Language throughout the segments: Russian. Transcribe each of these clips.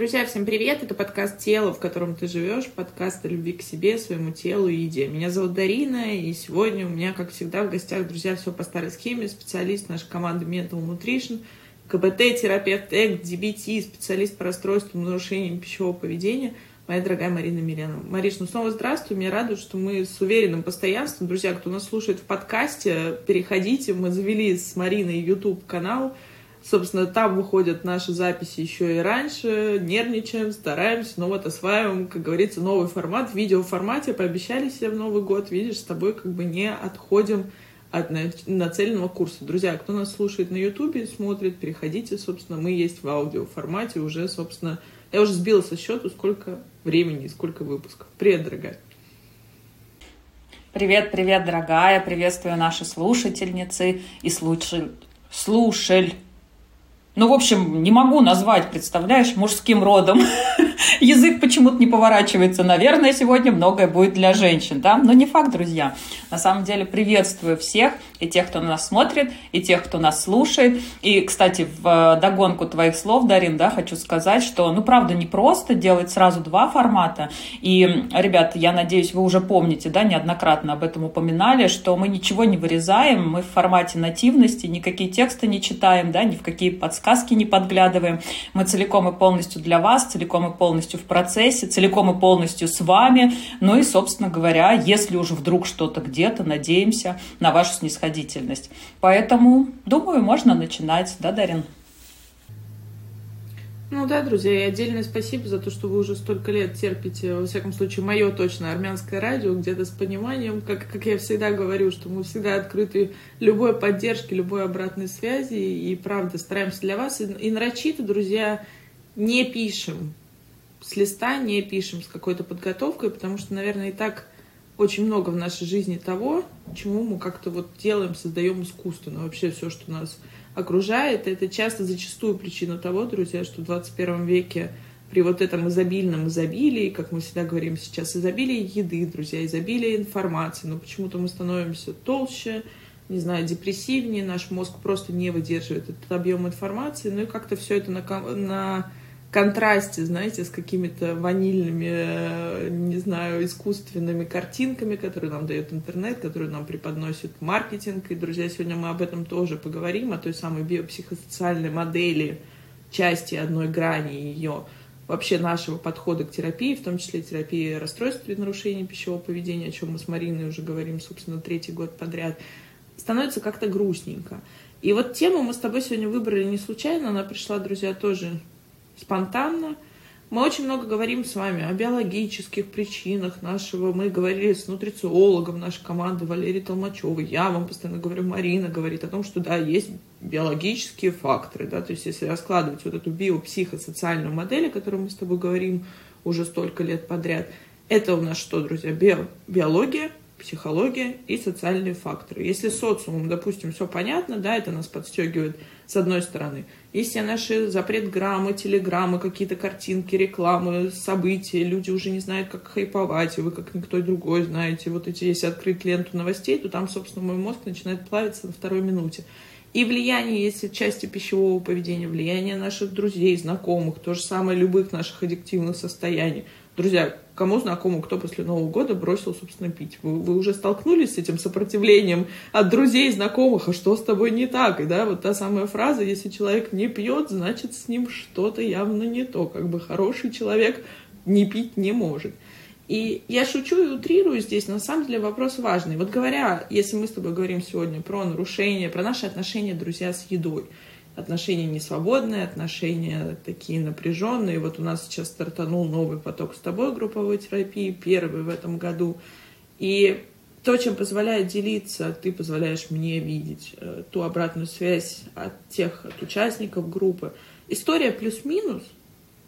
Друзья, всем привет! Это подкаст «Тело, в котором ты живешь», подкаст о любви к себе, своему телу и еде. Меня зовут Дарина, и сегодня у меня, как всегда, в гостях, друзья, все по старой схеме, специалист нашей команды Mental Nutrition, КБТ, терапевт ЭК, DBT, специалист по расстройствам нарушениям пищевого поведения, моя дорогая Марина Мирянова. Мариш, ну снова здравствуй, меня радует, что мы с уверенным постоянством, друзья, кто нас слушает в подкасте, переходите, мы завели с Мариной YouTube-канал, Собственно, там выходят наши записи еще и раньше, нервничаем, стараемся, но вот осваиваем, как говорится, новый формат, в видеоформате, пообещали себе в Новый год, видишь, с тобой как бы не отходим от нацеленного курса. Друзья, кто нас слушает на Ютубе, смотрит, переходите, собственно, мы есть в аудиоформате уже, собственно, я уже сбила со счету, сколько времени, сколько выпусков. Привет, дорогая. Привет, привет, дорогая, приветствую наши слушательницы и слушатель, слушатель ну, в общем, не могу назвать, представляешь, мужским родом. Язык почему-то не поворачивается. Наверное, сегодня многое будет для женщин, да? Но не факт, друзья. На самом деле, приветствую всех, и тех, кто нас смотрит, и тех, кто нас слушает. И, кстати, в э, догонку твоих слов, Дарин, да, хочу сказать, что, ну, правда, не просто делать сразу два формата. И, ребята, я надеюсь, вы уже помните, да, неоднократно об этом упоминали, что мы ничего не вырезаем, мы в формате нативности, никакие тексты не читаем, да, ни в какие подсказки не подглядываем. Мы целиком и полностью для вас, целиком и полностью в процессе, целиком и полностью с вами. Ну и, собственно говоря, если уже вдруг что-то где-то, надеемся на вашу снисходительность. Поэтому, думаю, можно начинать, да, Дарин? Ну да, друзья, и отдельное спасибо за то, что вы уже столько лет терпите, во всяком случае, мое точно армянское радио, где-то с пониманием, как, как я всегда говорю, что мы всегда открыты любой поддержке, любой обратной связи, и правда стараемся для вас. И, и нарочито, друзья, не пишем с листа, не пишем с какой-то подготовкой, потому что, наверное, и так очень много в нашей жизни того, чему мы как-то вот делаем, создаем искусственно. Вообще все, что нас окружает, это часто зачастую причина того, друзья, что в 21 веке при вот этом изобильном изобилии, как мы всегда говорим сейчас, изобилие еды, друзья, изобилие информации, но почему-то мы становимся толще, не знаю, депрессивнее, наш мозг просто не выдерживает этот объем информации, ну и как-то все это на, на контрасте, знаете, с какими-то ванильными, э, не знаю, искусственными картинками, которые нам дает интернет, которые нам преподносит маркетинг. И, друзья, сегодня мы об этом тоже поговорим, о той самой биопсихосоциальной модели, части одной грани ее вообще нашего подхода к терапии, в том числе терапии расстройств и нарушений пищевого поведения, о чем мы с Мариной уже говорим, собственно, третий год подряд, становится как-то грустненько. И вот тему мы с тобой сегодня выбрали не случайно, она пришла, друзья, тоже спонтанно. Мы очень много говорим с вами о биологических причинах нашего. Мы говорили с нутрициологом нашей команды Валерией Толмачевой. Я вам постоянно говорю, Марина говорит о том, что да, есть биологические факторы. Да? То есть если раскладывать вот эту биопсихосоциальную модель, о которой мы с тобой говорим уже столько лет подряд, это у нас что, друзья? Био, биология, психология и социальные факторы. Если социумом, допустим, все понятно, да, это нас подстегивает с одной стороны. Есть все наши запрет граммы, телеграммы, какие-то картинки, рекламы, события, люди уже не знают, как хайповать, и вы, как никто другой, знаете, вот эти, если открыть ленту новостей, то там, собственно, мой мозг начинает плавиться на второй минуте. И влияние, если части пищевого поведения, влияние наших друзей, знакомых, то же самое любых наших аддиктивных состояний – Друзья, кому знакомо, кто после Нового года бросил, собственно, пить? Вы, вы уже столкнулись с этим сопротивлением от друзей, знакомых, а что с тобой не так? И да, вот та самая фраза, если человек не пьет, значит, с ним что-то явно не то. Как бы хороший человек не пить не может. И я шучу и утрирую здесь, на самом деле вопрос важный. Вот говоря, если мы с тобой говорим сегодня про нарушения, про наши отношения, друзья, с едой – отношения несвободные, отношения такие напряженные. Вот у нас сейчас стартанул новый поток с тобой групповой терапии, первый в этом году. И то, чем позволяет делиться, ты позволяешь мне видеть э, ту обратную связь от тех, от участников группы. История плюс-минус,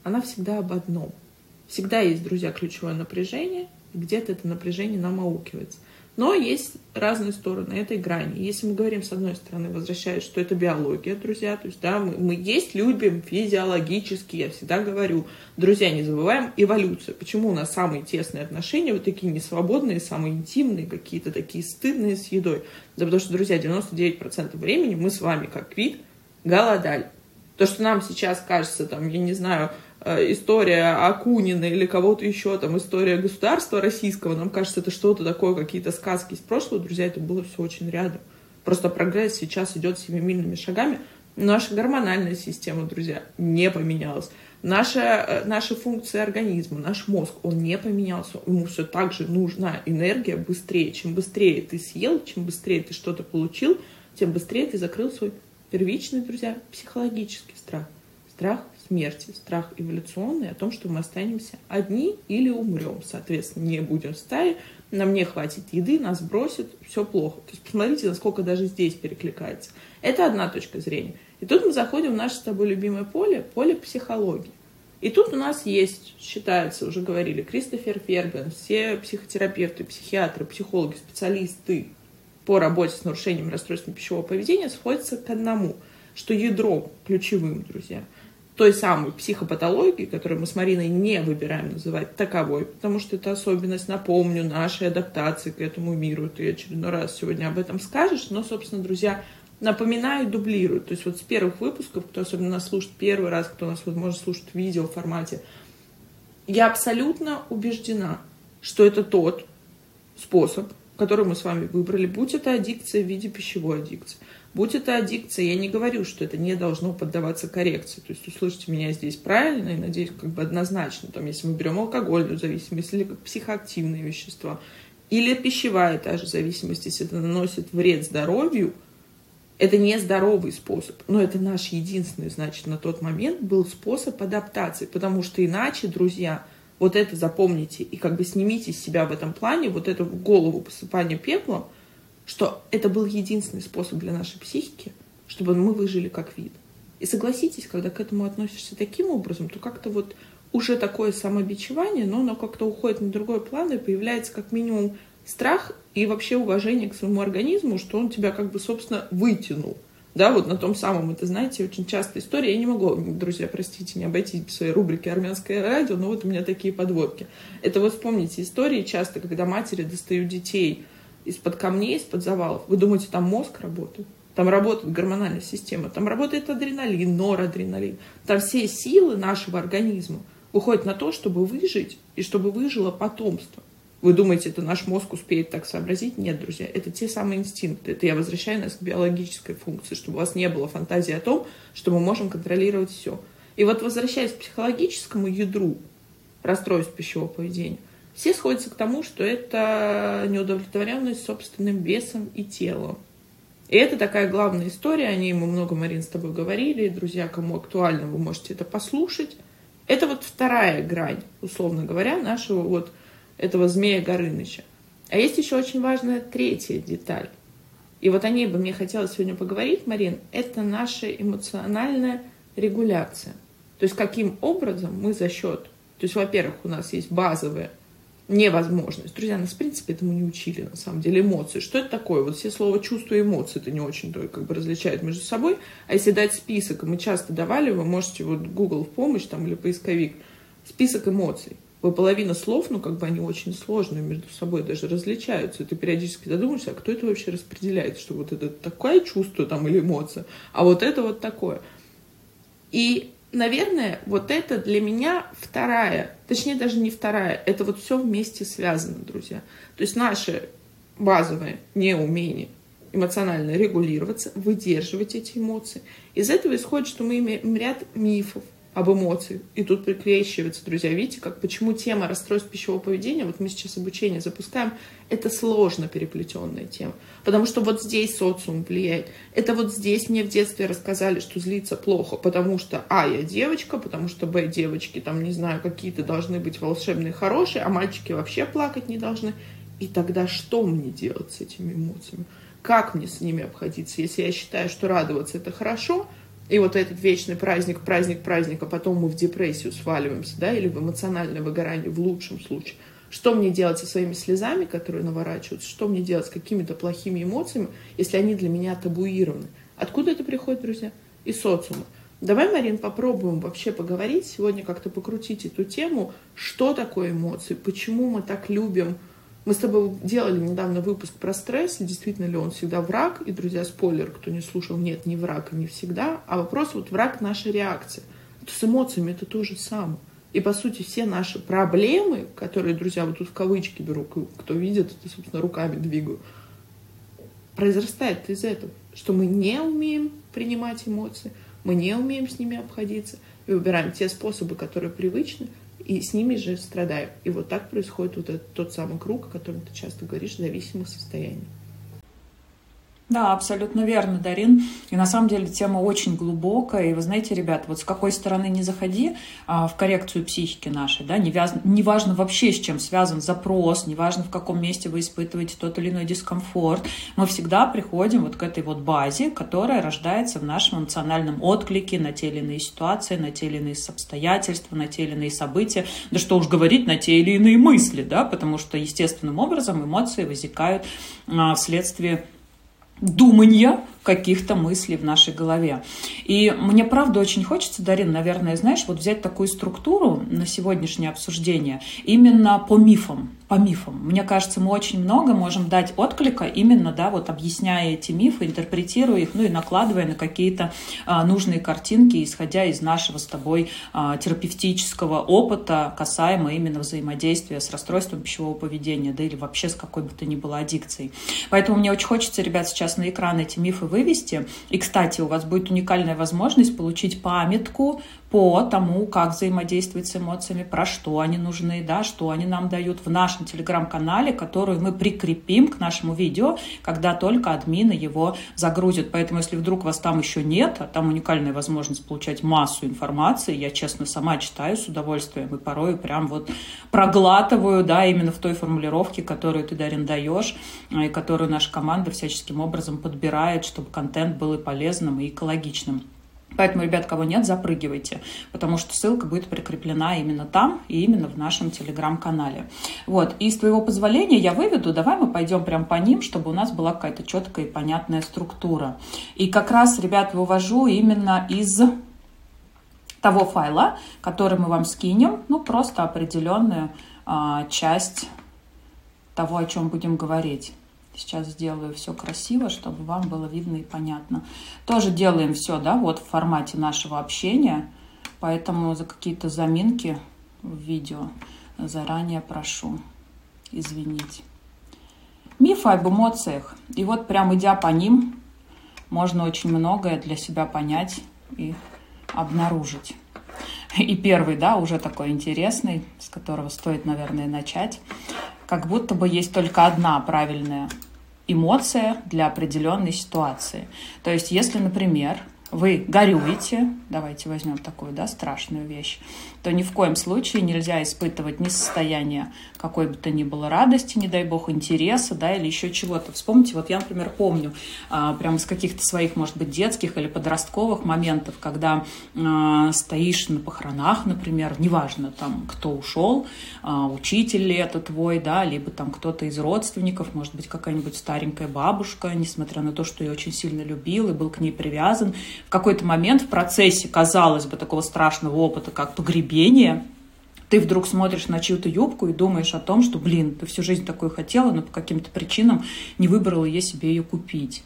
она всегда об одном. Всегда есть, друзья, ключевое напряжение, где-то это напряжение намаукивается. Но есть разные стороны этой грани. Если мы говорим, с одной стороны, возвращаясь, что это биология, друзья, то есть, да, мы, мы есть, любим физиологически, я всегда говорю, друзья, не забываем эволюцию. Почему у нас самые тесные отношения, вот такие несвободные, самые интимные, какие-то такие стыдные с едой? Да потому что, друзья, 99% времени мы с вами, как вид, голодали. То, что нам сейчас кажется, там, я не знаю, история Акунина или кого-то еще, там, история государства российского, нам кажется, это что-то такое, какие-то сказки из прошлого, друзья, это было все очень рядом. Просто прогресс сейчас идет семимильными шагами. Наша гормональная система, друзья, не поменялась. Наша, э, наши функции организма, наш мозг, он не поменялся. Ему все так же нужна энергия быстрее. Чем быстрее ты съел, чем быстрее ты что-то получил, тем быстрее ты закрыл свой первичный, друзья, психологический страх. Страх смерти, страх эволюционный о том, что мы останемся одни или умрем. Соответственно, не будем в стае, нам не хватит еды, нас бросят, все плохо. То есть посмотрите, насколько даже здесь перекликается. Это одна точка зрения. И тут мы заходим в наше с тобой любимое поле, поле психологии. И тут у нас есть, считается, уже говорили, Кристофер Фербен, все психотерапевты, психиатры, психологи, специалисты по работе с нарушением расстройства пищевого поведения сходятся к одному, что ядром ключевым, друзья, той самой психопатологии, которую мы с Мариной не выбираем называть таковой, потому что это особенность, напомню, нашей адаптации к этому миру. Ты очередной раз сегодня об этом скажешь, но, собственно, друзья, напоминаю, дублирую. То есть вот с первых выпусков, кто особенно нас слушает первый раз, кто нас, возможно, слушает в видео формате, я абсолютно убеждена, что это тот способ, который мы с вами выбрали, будь это аддикция в виде пищевой аддикции, будь это аддикция, я не говорю, что это не должно поддаваться коррекции. То есть услышите меня здесь правильно и, надеюсь, как бы однозначно. Там, если мы берем алкогольную зависимость или как психоактивные вещества, или пищевая та же зависимость, если это наносит вред здоровью – это не здоровый способ, но это наш единственный, значит, на тот момент был способ адаптации, потому что иначе, друзья, вот это запомните и как бы снимите с себя в этом плане вот это в голову посыпание пеплом, что это был единственный способ для нашей психики, чтобы мы выжили как вид. И согласитесь, когда к этому относишься таким образом, то как-то вот уже такое самобичевание, но оно как-то уходит на другой план и появляется как минимум страх и вообще уважение к своему организму, что он тебя как бы, собственно, вытянул. Да, вот на том самом, это, знаете, очень частая история. Я не могу, друзья, простите, не обойти в своей рубрике «Армянское радио», но вот у меня такие подводки. Это вот вспомните истории часто, когда матери достают детей из-под камней, из-под завалов. Вы думаете, там мозг работает? Там работает гормональная система, там работает адреналин, норадреналин. Там все силы нашего организма уходят на то, чтобы выжить и чтобы выжило потомство. Вы думаете, это наш мозг успеет так сообразить? Нет, друзья, это те самые инстинкты. Это я возвращаю нас к биологической функции, чтобы у вас не было фантазии о том, что мы можем контролировать все. И вот возвращаясь к психологическому ядру расстройств пищевого поведения, все сходятся к тому, что это неудовлетворенность собственным весом и телом. И это такая главная история, о ней мы много, Марин, с тобой говорили. Друзья, кому актуально, вы можете это послушать. Это вот вторая грань, условно говоря, нашего вот этого змея Горыныча. А есть еще очень важная третья деталь. И вот о ней бы мне хотелось сегодня поговорить, Марин. Это наша эмоциональная регуляция. То есть каким образом мы за счет... То есть, во-первых, у нас есть базовая невозможность. Друзья, нас, в принципе, этому не учили, на самом деле, эмоции. Что это такое? Вот все слова чувства и эмоции это не очень то, как бы различают между собой. А если дать список, и мы часто давали, вы можете вот Google в помощь там или поисковик, список эмоций вы половина слов, ну, как бы они очень сложные между собой даже различаются. Ты периодически задумаешься, а кто это вообще распределяет, что вот это такое чувство там или эмоция, а вот это вот такое. И, наверное, вот это для меня вторая, точнее даже не вторая, это вот все вместе связано, друзья. То есть наше базовое неумение эмоционально регулироваться, выдерживать эти эмоции. Из этого исходит, что мы имеем ряд мифов, об эмоциях. И тут прикрещивается, друзья, видите, как почему тема расстройств пищевого поведения, вот мы сейчас обучение запускаем, это сложно переплетенная тема. Потому что вот здесь социум влияет. Это вот здесь мне в детстве рассказали, что злиться плохо, потому что, а, я девочка, потому что, б, девочки там, не знаю, какие-то должны быть волшебные, хорошие, а мальчики вообще плакать не должны. И тогда что мне делать с этими эмоциями? Как мне с ними обходиться? Если я считаю, что радоваться это хорошо – и вот этот вечный праздник, праздник, праздник, а потом мы в депрессию сваливаемся, да, или в эмоциональное выгорание в лучшем случае. Что мне делать со своими слезами, которые наворачиваются? Что мне делать с какими-то плохими эмоциями, если они для меня табуированы? Откуда это приходит, друзья? Из социума. Давай, Марин, попробуем вообще поговорить сегодня, как-то покрутить эту тему, что такое эмоции, почему мы так любим мы с тобой делали недавно выпуск про стресс, и действительно ли он всегда враг. И, друзья, спойлер, кто не слушал, нет, не враг и не всегда. А вопрос вот враг наша реакция. с эмоциями это то же самое. И, по сути, все наши проблемы, которые, друзья, вот тут в кавычки беру, кто видит, это, собственно, руками двигаю, произрастает из этого, что мы не умеем принимать эмоции, мы не умеем с ними обходиться, и выбираем те способы, которые привычны, и с ними же страдаем. И вот так происходит вот этот тот самый круг, о котором ты часто говоришь, зависимых состояний. Да, абсолютно верно, Дарин. И на самом деле тема очень глубокая. И вы знаете, ребят, вот с какой стороны не заходи а, в коррекцию психики нашей, да, невязно, неважно вообще, с чем связан запрос, неважно, в каком месте вы испытываете тот или иной дискомфорт, мы всегда приходим вот к этой вот базе, которая рождается в нашем эмоциональном отклике на те или иные ситуации, на те или иные обстоятельства, на те или иные события, да что уж говорить, на те или иные мысли, да, потому что естественным образом эмоции возникают а, вследствие думания каких-то мыслей в нашей голове. И мне правда очень хочется, Дарин, наверное, знаешь, вот взять такую структуру на сегодняшнее обсуждение именно по мифам, по мифам. Мне кажется, мы очень много можем дать отклика именно, да, вот объясняя эти мифы, интерпретируя их, ну и накладывая на какие-то а, нужные картинки, исходя из нашего с тобой а, терапевтического опыта, касаемо именно взаимодействия с расстройством пищевого поведения, да, или вообще с какой бы то ни было аддикцией. Поэтому мне очень хочется, ребят, сейчас на экран эти мифы вывести. И, кстати, у вас будет уникальная возможность получить памятку по тому, как взаимодействовать с эмоциями, про что они нужны, да, что они нам дают в нашем телеграм-канале, который мы прикрепим к нашему видео, когда только админы его загрузят. Поэтому, если вдруг вас там еще нет, а там уникальная возможность получать массу информации, я, честно, сама читаю с удовольствием и порой прям вот проглатываю, да, именно в той формулировке, которую ты, Дарин, даешь, и которую наша команда всяческим образом подбирает, чтобы контент был и полезным, и экологичным. Поэтому, ребят, кого нет, запрыгивайте, потому что ссылка будет прикреплена именно там и именно в нашем телеграм-канале. Вот, и с твоего позволения я выведу, давай мы пойдем прям по ним, чтобы у нас была какая-то четкая и понятная структура. И как раз, ребят, вывожу именно из того файла, который мы вам скинем, ну, просто определенную а, часть того, о чем будем говорить. Сейчас сделаю все красиво, чтобы вам было видно и понятно. Тоже делаем все, да, вот в формате нашего общения. Поэтому за какие-то заминки в видео заранее прошу извинить. Мифы об эмоциях. И вот прям идя по ним, можно очень многое для себя понять и обнаружить. И первый, да, уже такой интересный, с которого стоит, наверное, начать как будто бы есть только одна правильная эмоция для определенной ситуации. То есть, если, например, вы горюете, давайте возьмем такую, да, страшную вещь, то ни в коем случае нельзя испытывать ни состояние какой бы то ни было радости, не дай бог, интереса, да, или еще чего-то. Вспомните, вот я, например, помню а, прямо из каких-то своих, может быть, детских или подростковых моментов, когда а, стоишь на похоронах, например, неважно, там, кто ушел, а, учитель ли это твой, да, либо там кто-то из родственников, может быть, какая-нибудь старенькая бабушка, несмотря на то, что я очень сильно любил и был к ней привязан, в какой-то момент в процессе, казалось бы, такого страшного опыта, как погребение, ты вдруг смотришь на чью-то юбку и думаешь о том, что, блин, ты всю жизнь такое хотела, но по каким-то причинам не выбрала я себе ее купить.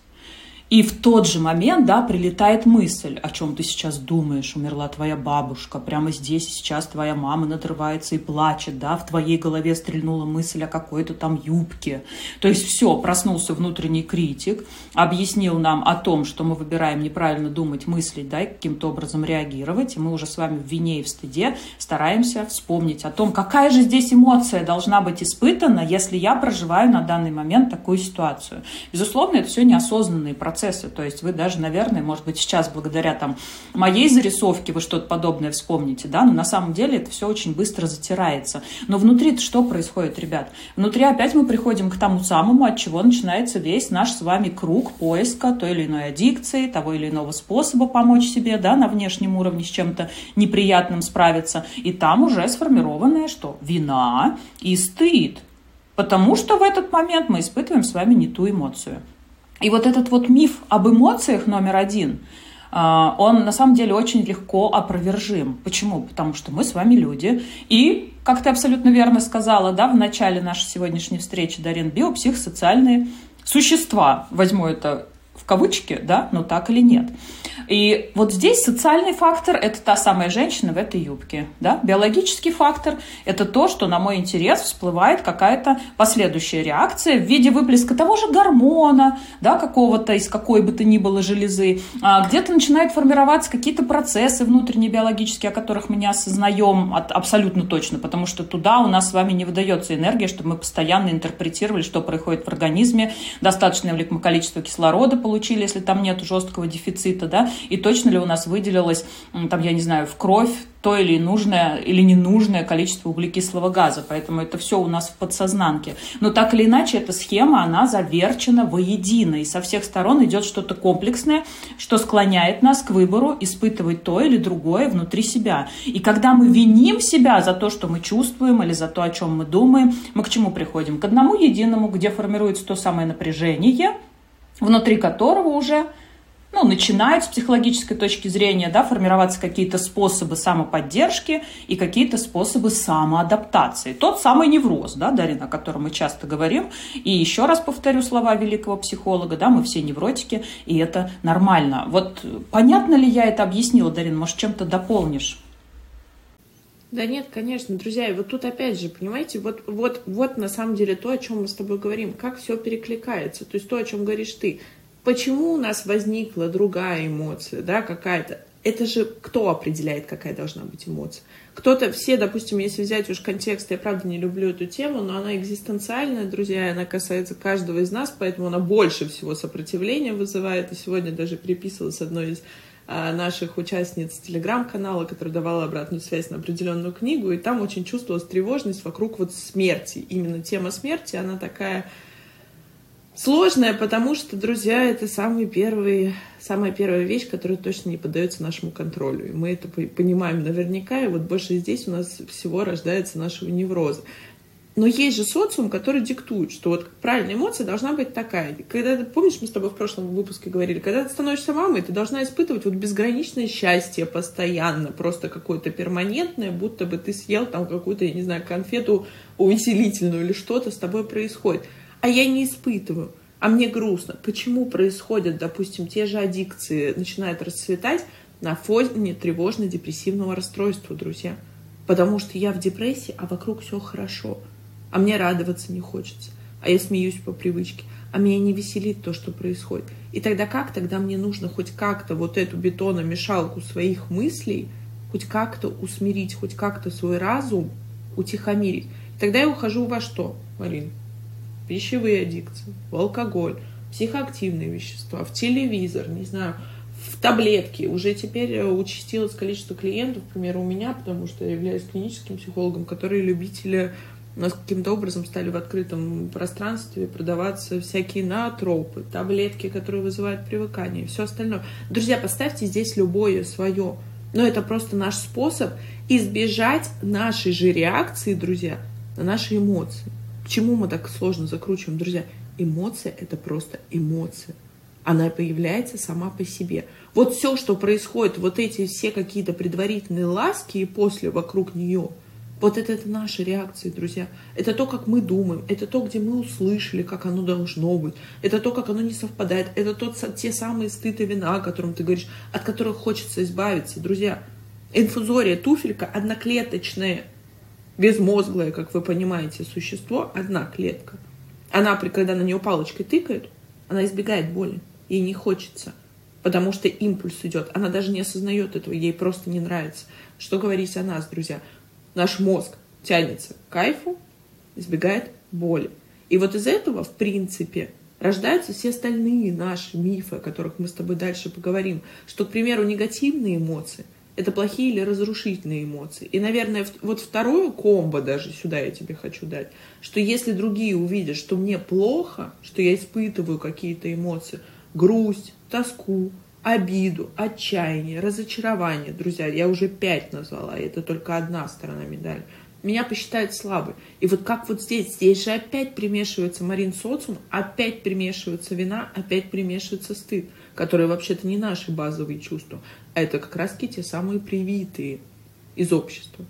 И в тот же момент, да, прилетает мысль, о чем ты сейчас думаешь, умерла твоя бабушка, прямо здесь сейчас твоя мама надрывается и плачет, да, в твоей голове стрельнула мысль о какой-то там юбке. То есть все, проснулся внутренний критик, объяснил нам о том, что мы выбираем неправильно думать, мыслить, да, и каким-то образом реагировать, и мы уже с вами в вине и в стыде стараемся вспомнить о том, какая же здесь эмоция должна быть испытана, если я проживаю на данный момент такую ситуацию. Безусловно, это все неосознанные процессы процессы. То есть вы даже, наверное, может быть, сейчас благодаря там моей зарисовке вы что-то подобное вспомните, да, но на самом деле это все очень быстро затирается. Но внутри что происходит, ребят? Внутри опять мы приходим к тому самому, от чего начинается весь наш с вами круг поиска той или иной аддикции, того или иного способа помочь себе, да, на внешнем уровне с чем-то неприятным справиться. И там уже сформированное что? Вина и стыд. Потому что в этот момент мы испытываем с вами не ту эмоцию. И вот этот вот миф об эмоциях номер один, а, он на самом деле очень легко опровержим. Почему? Потому что мы с вами люди. И, как ты абсолютно верно сказала, да, в начале нашей сегодняшней встречи, Дарин, биопсихосоциальные существа. Возьму это в кавычки, да, но так или нет. И вот здесь социальный фактор – это та самая женщина в этой юбке. Да? Биологический фактор – это то, что на мой интерес всплывает какая-то последующая реакция в виде выплеска того же гормона, да, какого-то из какой бы то ни было железы. А где-то начинают формироваться какие-то процессы внутренние биологические, о которых мы не осознаем абсолютно точно, потому что туда у нас с вами не выдается энергия, чтобы мы постоянно интерпретировали, что происходит в организме, достаточное ли количество кислорода получили, если там нет жесткого дефицита, да, и точно ли у нас выделилось, там, я не знаю, в кровь то или нужное или ненужное количество углекислого газа. Поэтому это все у нас в подсознанке. Но так или иначе, эта схема, она заверчена воедино. И со всех сторон идет что-то комплексное, что склоняет нас к выбору испытывать то или другое внутри себя. И когда мы виним себя за то, что мы чувствуем или за то, о чем мы думаем, мы к чему приходим? К одному единому, где формируется то самое напряжение, внутри которого уже ну, начинают с психологической точки зрения да, формироваться какие-то способы самоподдержки и какие-то способы самоадаптации. Тот самый невроз, да, Дарина, о котором мы часто говорим. И еще раз повторю слова великого психолога, да, мы все невротики, и это нормально. Вот понятно ли я это объяснила, Дарина? Может, чем-то дополнишь? Да нет, конечно, друзья, и вот тут опять же, понимаете, вот, вот, вот на самом деле то, о чем мы с тобой говорим, как все перекликается. То есть то, о чем говоришь ты почему у нас возникла другая эмоция, да, какая-то. Это же кто определяет, какая должна быть эмоция? Кто-то, все, допустим, если взять уж контекст, я правда не люблю эту тему, но она экзистенциальная, друзья, она касается каждого из нас, поэтому она больше всего сопротивления вызывает. И сегодня даже переписывалась с одной из наших участниц телеграм-канала, которая давала обратную связь на определенную книгу, и там очень чувствовалась тревожность вокруг вот смерти. Именно тема смерти, она такая Сложная, потому что, друзья, это самый первый, самая первая вещь, которая точно не поддается нашему контролю. И мы это понимаем наверняка, и вот больше здесь у нас всего рождается нашего невроза. Но есть же социум, который диктует, что вот правильная эмоция должна быть такая. Когда ты, помнишь, мы с тобой в прошлом выпуске говорили, когда ты становишься мамой, ты должна испытывать вот безграничное счастье постоянно, просто какое-то перманентное, будто бы ты съел там какую-то, я не знаю, конфету увеселительную или что-то с тобой происходит а я не испытываю, а мне грустно. Почему происходят, допустим, те же аддикции, начинают расцветать на фоне тревожно-депрессивного расстройства, друзья? Потому что я в депрессии, а вокруг все хорошо. А мне радоваться не хочется. А я смеюсь по привычке. А меня не веселит то, что происходит. И тогда как? Тогда мне нужно хоть как-то вот эту бетономешалку своих мыслей хоть как-то усмирить, хоть как-то свой разум утихомирить. Тогда я ухожу во что, Марин? пищевые аддикции, в алкоголь, психоактивные вещества, в телевизор, не знаю, в таблетки. Уже теперь э, участилось количество клиентов, к примеру, у меня, потому что я являюсь клиническим психологом, которые любители у нас каким-то образом стали в открытом пространстве продаваться всякие натропы, таблетки, которые вызывают привыкание и все остальное. Друзья, поставьте здесь любое свое. Но это просто наш способ избежать нашей же реакции, друзья, на наши эмоции. Почему мы так сложно закручиваем, друзья? Эмоция — это просто эмоция. Она появляется сама по себе. Вот все, что происходит, вот эти все какие-то предварительные ласки и после вокруг нее, вот это, это наши реакции, друзья. Это то, как мы думаем, это то, где мы услышали, как оно должно быть. Это то, как оно не совпадает. Это тот, те самые стыд и вина, о котором ты говоришь, от которых хочется избавиться. Друзья, инфузория, туфелька одноклеточная – безмозглое, как вы понимаете, существо, одна клетка. Она, когда на нее палочкой тыкает, она избегает боли. Ей не хочется, потому что импульс идет. Она даже не осознает этого, ей просто не нравится. Что говорить о нас, друзья? Наш мозг тянется к кайфу, избегает боли. И вот из этого, в принципе, рождаются все остальные наши мифы, о которых мы с тобой дальше поговорим. Что, к примеру, негативные эмоции – это плохие или разрушительные эмоции. И, наверное, вот второе комбо даже сюда я тебе хочу дать, что если другие увидят, что мне плохо, что я испытываю какие-то эмоции, грусть, тоску, обиду, отчаяние, разочарование, друзья, я уже пять назвала, и это только одна сторона медали, меня посчитают слабой. И вот как вот здесь, здесь же опять примешивается Марин социум, опять примешивается вина, опять примешивается стыд которые вообще-то не наши базовые чувства, а это как раз те самые привитые из общества.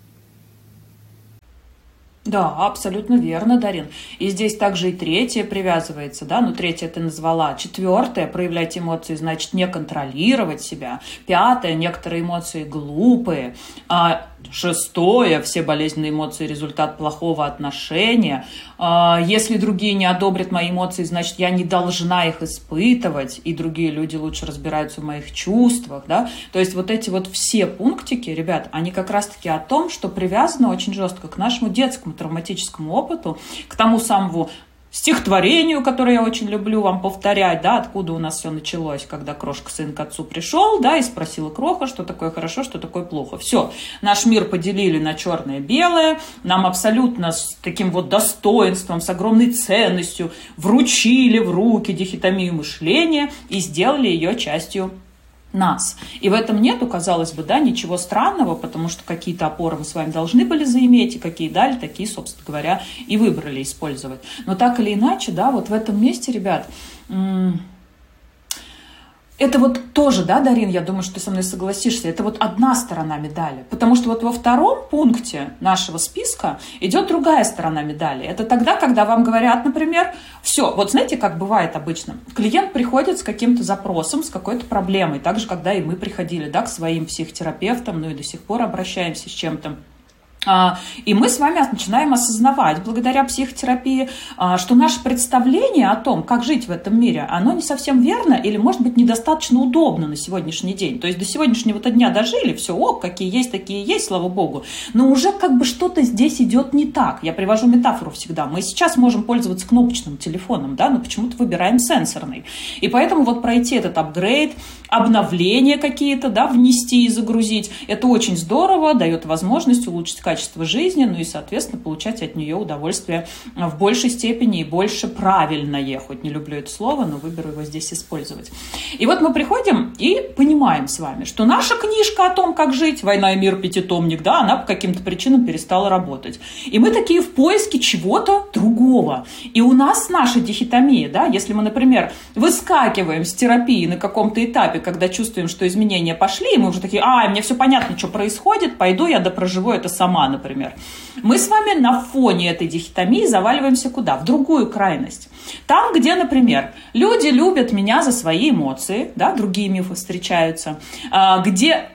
Да, абсолютно верно, Дарин. И здесь также и третье привязывается, да, ну третье ты назвала. Четвертое, проявлять эмоции, значит, не контролировать себя. Пятое, некоторые эмоции глупые. А Шестое, все болезненные эмоции – результат плохого отношения. А, если другие не одобрят мои эмоции, значит, я не должна их испытывать, и другие люди лучше разбираются в моих чувствах. Да? То есть вот эти вот все пунктики, ребят, они как раз-таки о том, что привязаны очень жестко к нашему детскому травматическому опыту, к тому самому стихотворению, которое я очень люблю вам повторять, да, откуда у нас все началось, когда крошка сын к отцу пришел, да, и спросила кроха, что такое хорошо, что такое плохо. Все, наш мир поделили на черное и белое, нам абсолютно с таким вот достоинством, с огромной ценностью вручили в руки дихотомию мышления и сделали ее частью нас. И в этом нету, казалось бы, да, ничего странного, потому что какие-то опоры мы с вами должны были заиметь, и какие дали, такие, собственно говоря, и выбрали использовать. Но так или иначе, да, вот в этом месте, ребят, это вот тоже, да, Дарин, я думаю, что ты со мной согласишься, это вот одна сторона медали. Потому что вот во втором пункте нашего списка идет другая сторона медали. Это тогда, когда вам говорят, например, все, вот знаете, как бывает обычно, клиент приходит с каким-то запросом, с какой-то проблемой, так же, когда и мы приходили, да, к своим психотерапевтам, ну и до сих пор обращаемся с чем-то и мы с вами начинаем осознавать, благодаря психотерапии, а, что наше представление о том, как жить в этом мире, оно не совсем верно или, может быть, недостаточно удобно на сегодняшний день. То есть до сегодняшнего-то дня дожили, все, ок, какие есть, такие есть, слава богу. Но уже как бы что-то здесь идет не так. Я привожу метафору всегда. Мы сейчас можем пользоваться кнопочным телефоном, да, но почему-то выбираем сенсорный. И поэтому вот пройти этот апгрейд, обновления какие-то, да, внести и загрузить, это очень здорово, дает возможность улучшить качество качество жизни, ну и, соответственно, получать от нее удовольствие в большей степени и больше правильно я хоть не люблю это слово, но выберу его здесь использовать. И вот мы приходим и понимаем с вами, что наша книжка о том, как жить, «Война и мир», пятитомник, да, она по каким-то причинам перестала работать. И мы такие в поиске чего-то другого. И у нас наша дихотомия, да, если мы, например, выскакиваем с терапии на каком-то этапе, когда чувствуем, что изменения пошли, и мы уже такие, а, мне все понятно, что происходит, пойду я допроживу это сама, например. Мы с вами на фоне этой дихотомии заваливаемся куда? В другую крайность. Там, где, например, люди любят меня за свои эмоции, да, другие мифы встречаются, а, где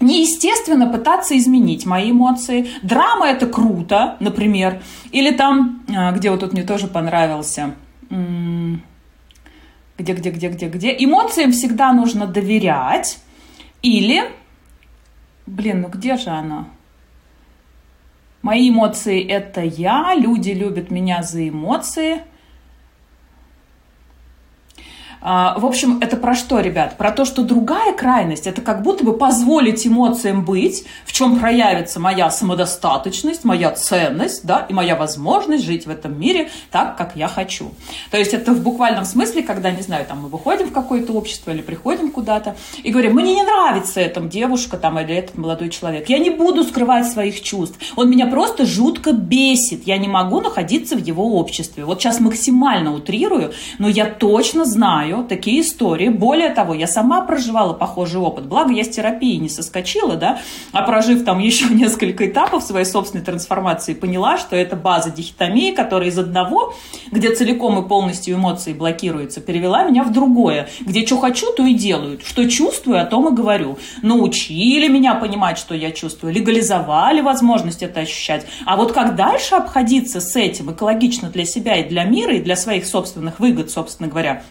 неестественно пытаться изменить мои эмоции. Драма это круто, например. Или там, а, где вот тут мне тоже понравился, где, где, где, где, где. Эмоциям всегда нужно доверять. Или, блин, ну где же она? Мои эмоции – это я, люди любят меня за эмоции – в общем, это про что, ребят? Про то, что другая крайность – это как будто бы позволить эмоциям быть, в чем проявится моя самодостаточность, моя ценность, да, и моя возможность жить в этом мире так, как я хочу. То есть это в буквальном смысле, когда, не знаю, там мы выходим в какое-то общество или приходим куда-то и говорим, мне не нравится эта девушка там или этот молодой человек, я не буду скрывать своих чувств, он меня просто жутко бесит, я не могу находиться в его обществе. Вот сейчас максимально утрирую, но я точно знаю, знаю такие истории. Более того, я сама проживала похожий опыт. Благо, я с терапией не соскочила, да, а прожив там еще несколько этапов своей собственной трансформации, поняла, что это база дихотомии, которая из одного, где целиком и полностью эмоции блокируются, перевела меня в другое, где что хочу, то и делаю. Что чувствую, о том и говорю. Научили меня понимать, что я чувствую, легализовали возможность это ощущать. А вот как дальше обходиться с этим экологично для себя и для мира, и для своих собственных выгод, собственно говоря,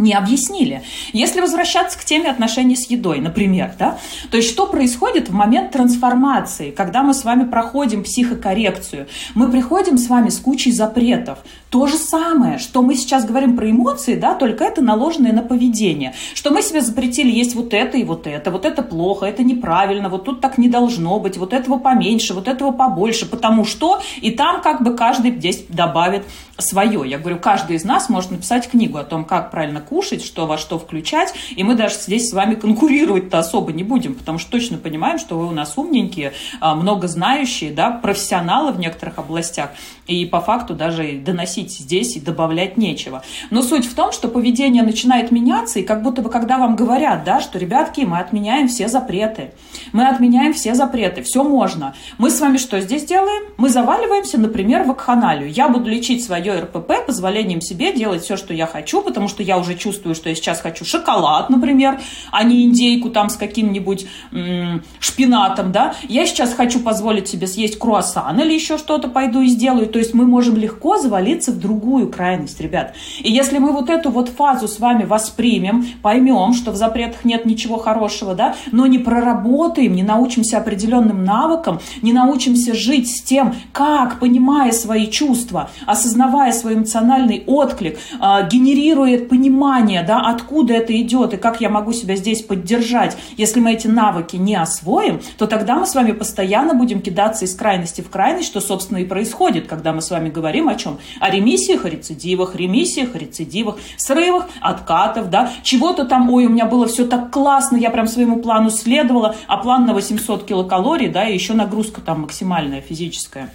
не объяснили. Если возвращаться к теме отношений с едой, например, да, то есть что происходит в момент трансформации, когда мы с вами проходим психокоррекцию, мы приходим с вами с кучей запретов. То же самое, что мы сейчас говорим про эмоции, да, только это наложенное на поведение. Что мы себе запретили есть вот это и вот это, вот это плохо, это неправильно, вот тут так не должно быть, вот этого поменьше, вот этого побольше, потому что, и там как бы каждый здесь добавит свое. Я говорю, каждый из нас может написать книгу о том, как правильно кушать, что во что включать, и мы даже здесь с вами конкурировать-то особо не будем, потому что точно понимаем, что вы у нас умненькие, а, много знающие, да, профессионалы в некоторых областях, и по факту даже доносить здесь и добавлять нечего. Но суть в том, что поведение начинает меняться, и как будто бы когда вам говорят, да, что, ребятки, мы отменяем все запреты, мы отменяем все запреты, все можно. Мы с вами что здесь делаем? Мы заваливаемся, например, в акханалию. Я буду лечить свое РПП позволением себе делать все, что я хочу, потому что я уже чувствую, что я сейчас хочу шоколад, например, а не индейку там с каким-нибудь м- шпинатом, да. Я сейчас хочу позволить себе съесть круассан или еще что-то пойду и сделаю. То есть мы можем легко завалиться в другую крайность, ребят. И если мы вот эту вот фазу с вами воспримем, поймем, что в запретах нет ничего хорошего, да, но не проработаем, не научимся определенным навыкам, не научимся жить с тем, как, понимая свои чувства, осознавая свой эмоциональный отклик, э, генерирует понимание, да, откуда это идет и как я могу себя здесь поддержать. Если мы эти навыки не освоим, то тогда мы с вами постоянно будем кидаться из крайности в крайность, что, собственно, и происходит, когда мы с вами говорим о чем? О ремиссиях, о рецидивах, ремиссиях, рецидивах, срывах, откатов, да, чего-то там, ой, у меня было все так классно, я прям своему плану следовала, а план на 800 килокалорий, да, и еще нагрузка там максимальная физическая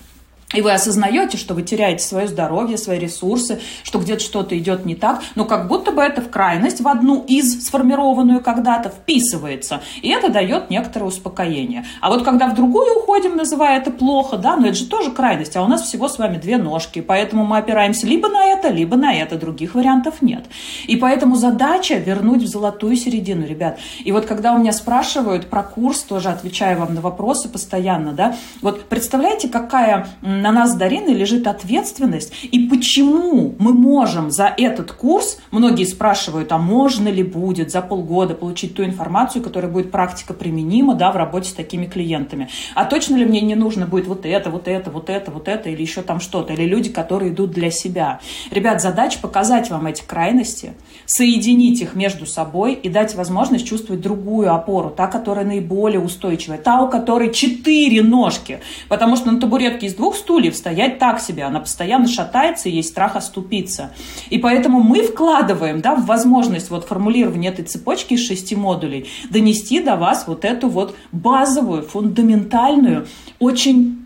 и вы осознаете, что вы теряете свое здоровье, свои ресурсы, что где-то что-то идет не так, но как будто бы это в крайность, в одну из сформированную когда-то, вписывается. И это дает некоторое успокоение. А вот когда в другую уходим, называя это плохо, да, но это же тоже крайность, а у нас всего с вами две ножки, поэтому мы опираемся либо на это, либо на это, других вариантов нет. И поэтому задача вернуть в золотую середину, ребят. И вот когда у меня спрашивают про курс, тоже отвечаю вам на вопросы постоянно, да, вот представляете, какая на нас с Дариной лежит ответственность, и почему мы можем за этот курс, многие спрашивают, а можно ли будет за полгода получить ту информацию, которая будет практика применима да, в работе с такими клиентами. А точно ли мне не нужно будет вот это, вот это, вот это, вот это, или еще там что-то, или люди, которые идут для себя. Ребят, задача показать вам эти крайности, соединить их между собой и дать возможность чувствовать другую опору, та, которая наиболее устойчивая, та, у которой четыре ножки, потому что на табуретке из двух стульев стоять так себе, она постоянно шатается, и есть страх оступиться. И поэтому мы вкладываем да, в возможность вот формулирования этой цепочки из шести модулей донести до вас вот эту вот базовую, фундаментальную, очень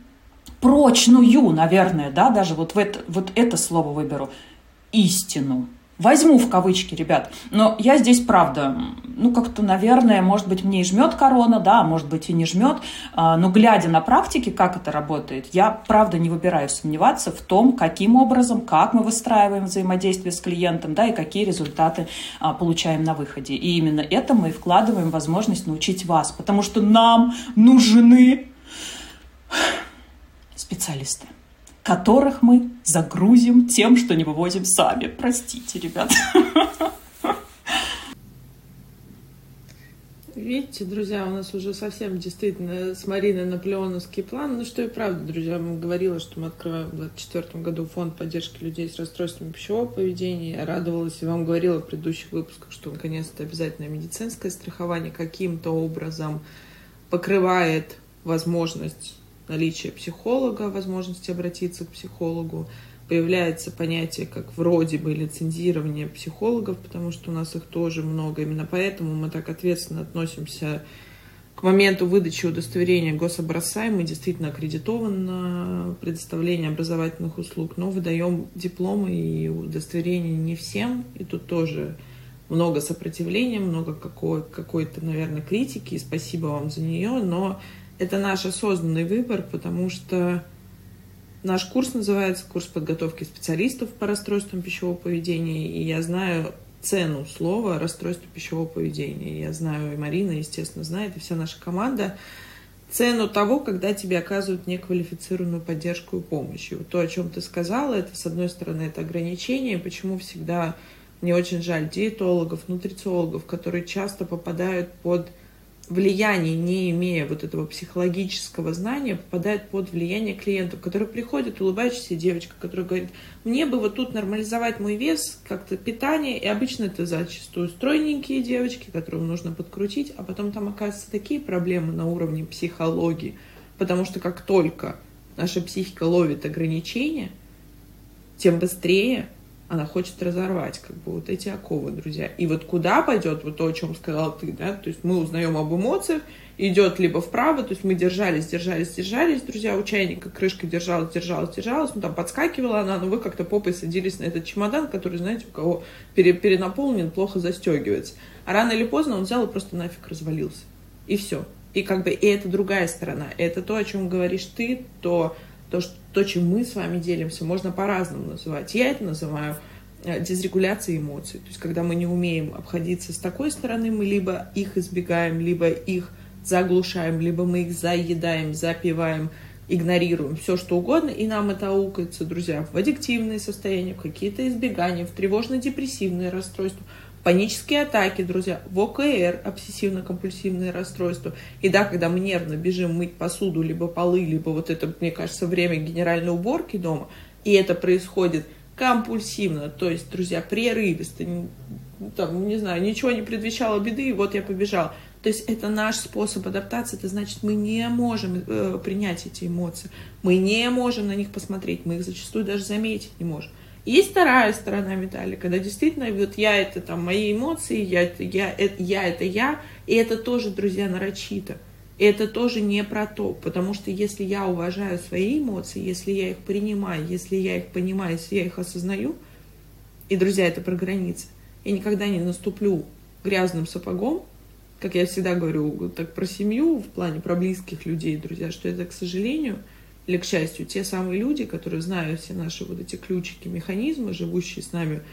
прочную, наверное, да, даже вот, в это, вот это слово выберу, истину. Возьму в кавычки, ребят. Но я здесь, правда, ну, как-то, наверное, может быть, мне и жмет корона, да, может быть, и не жмет. А, но глядя на практике, как это работает, я, правда, не выбираю сомневаться в том, каким образом, как мы выстраиваем взаимодействие с клиентом, да, и какие результаты а, получаем на выходе. И именно это мы вкладываем возможность научить вас, потому что нам нужны специалисты которых мы загрузим тем, что не вывозим сами. Простите, ребят. Видите, друзья, у нас уже совсем действительно с Мариной наполеоновский план. Ну что и правда, друзья, мы говорила, что мы открываем в 2024 году фонд поддержки людей с расстройствами пищевого поведения. Я радовалась и вам говорила в предыдущих выпусках, что наконец-то обязательное медицинское страхование каким-то образом покрывает возможность наличие психолога, возможности обратиться к психологу, появляется понятие как вроде бы лицензирование психологов, потому что у нас их тоже много. Именно поэтому мы так ответственно относимся к моменту выдачи удостоверения гособразца, мы действительно аккредитованы на предоставление образовательных услуг, но выдаем дипломы и удостоверения не всем, и тут тоже много сопротивления, много какой- какой-то, наверное, критики, и спасибо вам за нее, но это наш осознанный выбор, потому что наш курс называется курс подготовки специалистов по расстройствам пищевого поведения, и я знаю цену слова расстройство пищевого поведения. Я знаю, и Марина, естественно, знает, и вся наша команда цену того, когда тебе оказывают неквалифицированную поддержку и помощь. И вот то, о чем ты сказала, это, с одной стороны, это ограничение, почему всегда мне очень жаль диетологов, нутрициологов, которые часто попадают под влияние, не имея вот этого психологического знания, попадает под влияние клиентов, которые приходят, улыбающаяся девочка, которая говорит, мне бы вот тут нормализовать мой вес, как-то питание, и обычно это зачастую стройненькие девочки, которым нужно подкрутить, а потом там оказываются такие проблемы на уровне психологии, потому что как только наша психика ловит ограничения, тем быстрее она хочет разорвать как бы вот эти оковы, друзья. И вот куда пойдет, вот то, о чем сказал ты, да, то есть мы узнаем об эмоциях, идет либо вправо, то есть мы держались, держались, держались, друзья, у чайника крышка держалась, держалась, держалась, ну там подскакивала она, но вы как-то попой садились на этот чемодан, который, знаете, у кого пере, перенаполнен, плохо застегивается. А рано или поздно он взял и просто нафиг развалился. И все. И как бы и это другая сторона. Это то, о чем говоришь ты, то то, что, то, чем мы с вами делимся, можно по-разному называть. Я это называю э, дезрегуляцией эмоций. То есть, когда мы не умеем обходиться с такой стороны, мы либо их избегаем, либо их заглушаем, либо мы их заедаем, запиваем, игнорируем, все что угодно, и нам это аукается, друзья, в аддиктивные состояния, в какие-то избегания, в тревожно-депрессивные расстройства – панические атаки, друзья, в ОКР, обсессивно-компульсивные расстройства. И да, когда мы нервно бежим мыть посуду, либо полы, либо вот это, мне кажется, время генеральной уборки дома, и это происходит компульсивно, то есть, друзья, прерывисто, там, не знаю, ничего не предвещало беды, и вот я побежал. То есть это наш способ адаптации, это значит, мы не можем э, принять эти эмоции, мы не можем на них посмотреть, мы их зачастую даже заметить не можем. Есть вторая сторона медали, когда действительно вот я это там мои эмоции, я это я, это я это я, и это тоже, друзья, нарочито. И это тоже не про то, потому что если я уважаю свои эмоции, если я их принимаю, если я их понимаю, если я их осознаю, и, друзья, это про границы, я никогда не наступлю грязным сапогом, как я всегда говорю, так про семью, в плане про близких людей, друзья, что это, к сожалению, или, к счастью, те самые люди, которые знают все наши вот эти ключики, механизмы, живущие с нами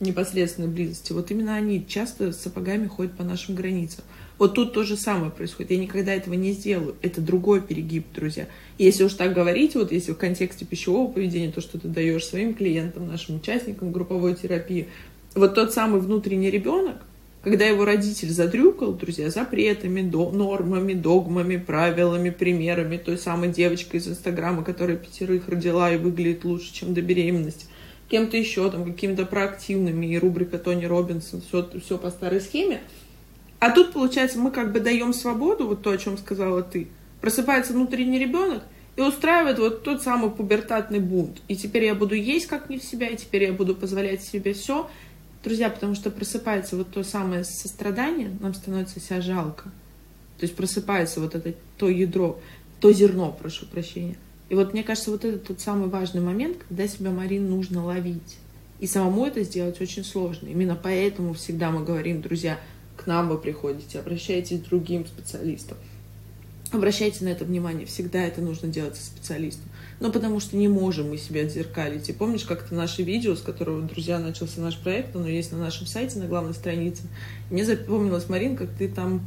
непосредственной близости, вот именно они часто с сапогами ходят по нашим границам. Вот тут то же самое происходит. Я никогда этого не сделаю. Это другой перегиб, друзья. И если уж так говорить, вот если в контексте пищевого поведения, то, что ты даешь своим клиентам, нашим участникам групповой терапии, вот тот самый внутренний ребенок, когда его родитель задрюкал, друзья, запретами, до, нормами, догмами, правилами, примерами, той самой девочкой из Инстаграма, которая пятерых родила и выглядит лучше, чем до беременности, кем-то еще, там, какими-то проактивными, и рубрика Тони Робинсон, все, все по старой схеме. А тут, получается, мы как бы даем свободу, вот то, о чем сказала ты. Просыпается внутренний ребенок и устраивает вот тот самый пубертатный бунт. И теперь я буду есть как не в себя, и теперь я буду позволять себе все. Друзья, потому что просыпается вот то самое сострадание, нам становится себя жалко. То есть просыпается вот это то ядро, то зерно, прошу прощения. И вот мне кажется, вот это тот самый важный момент, когда себя, Марин, нужно ловить. И самому это сделать очень сложно. Именно поэтому всегда мы говорим, друзья, к нам вы приходите, обращайтесь к другим специалистам. Обращайте на это внимание, всегда это нужно делать со специалистом. Но потому что не можем мы себя отзеркалить. И помнишь, как-то наше видео, с которого, друзья, начался наш проект, оно есть на нашем сайте, на главной странице. Мне запомнилось, Марин, как ты там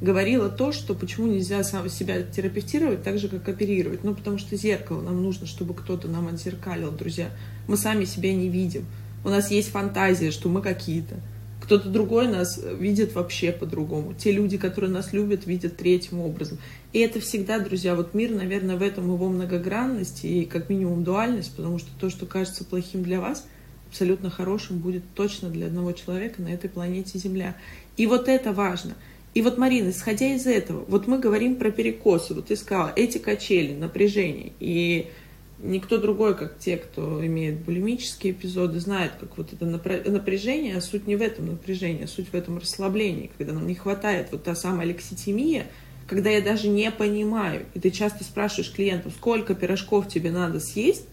говорила то, что почему нельзя сам себя терапевтировать так же, как оперировать. Ну, потому что зеркало нам нужно, чтобы кто-то нам отзеркалил, друзья. Мы сами себя не видим. У нас есть фантазия, что мы какие-то. Кто-то другой нас видит вообще по-другому. Те люди, которые нас любят, видят третьим образом. И это всегда, друзья, вот мир, наверное, в этом его многогранность и как минимум дуальность, потому что то, что кажется плохим для вас, абсолютно хорошим будет точно для одного человека на этой планете Земля. И вот это важно. И вот, Марина, исходя из этого, вот мы говорим про перекосы. Вот ты сказала, эти качели, напряжение. И никто другой, как те, кто имеет булимические эпизоды, знает, как вот это напряжение, а суть не в этом напряжении, а суть в этом расслаблении, когда нам не хватает вот та самая лекситимия, когда я даже не понимаю, и ты часто спрашиваешь клиентов, сколько пирожков тебе надо съесть,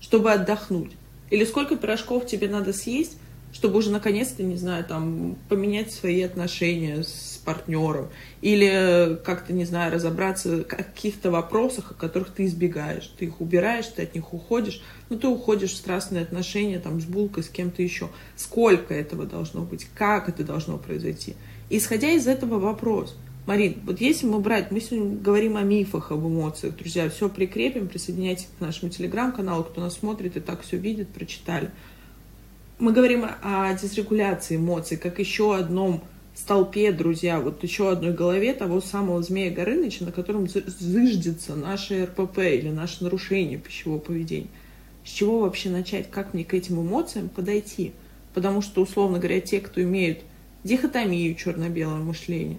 чтобы отдохнуть, или сколько пирожков тебе надо съесть, чтобы уже наконец-то, не знаю, там, поменять свои отношения с партнером, или как-то, не знаю, разобраться в каких-то вопросах, о которых ты избегаешь. Ты их убираешь, ты от них уходишь, ну, ты уходишь в страстные отношения, там, с булкой, с кем-то еще. Сколько этого должно быть, как это должно произойти. Исходя из этого вопрос. Марин, вот если мы брать, мы сегодня говорим о мифах, об эмоциях, друзья, все прикрепим, присоединяйтесь к нашему телеграм-каналу, кто нас смотрит и так все видит, прочитали мы говорим о дисрегуляции эмоций, как еще одном столпе, друзья, вот еще одной голове того самого змея Горыныча, на котором зыждется наше РПП или наше нарушение пищевого поведения. С чего вообще начать? Как мне к этим эмоциям подойти? Потому что, условно говоря, те, кто имеют дихотомию черно-белое мышление,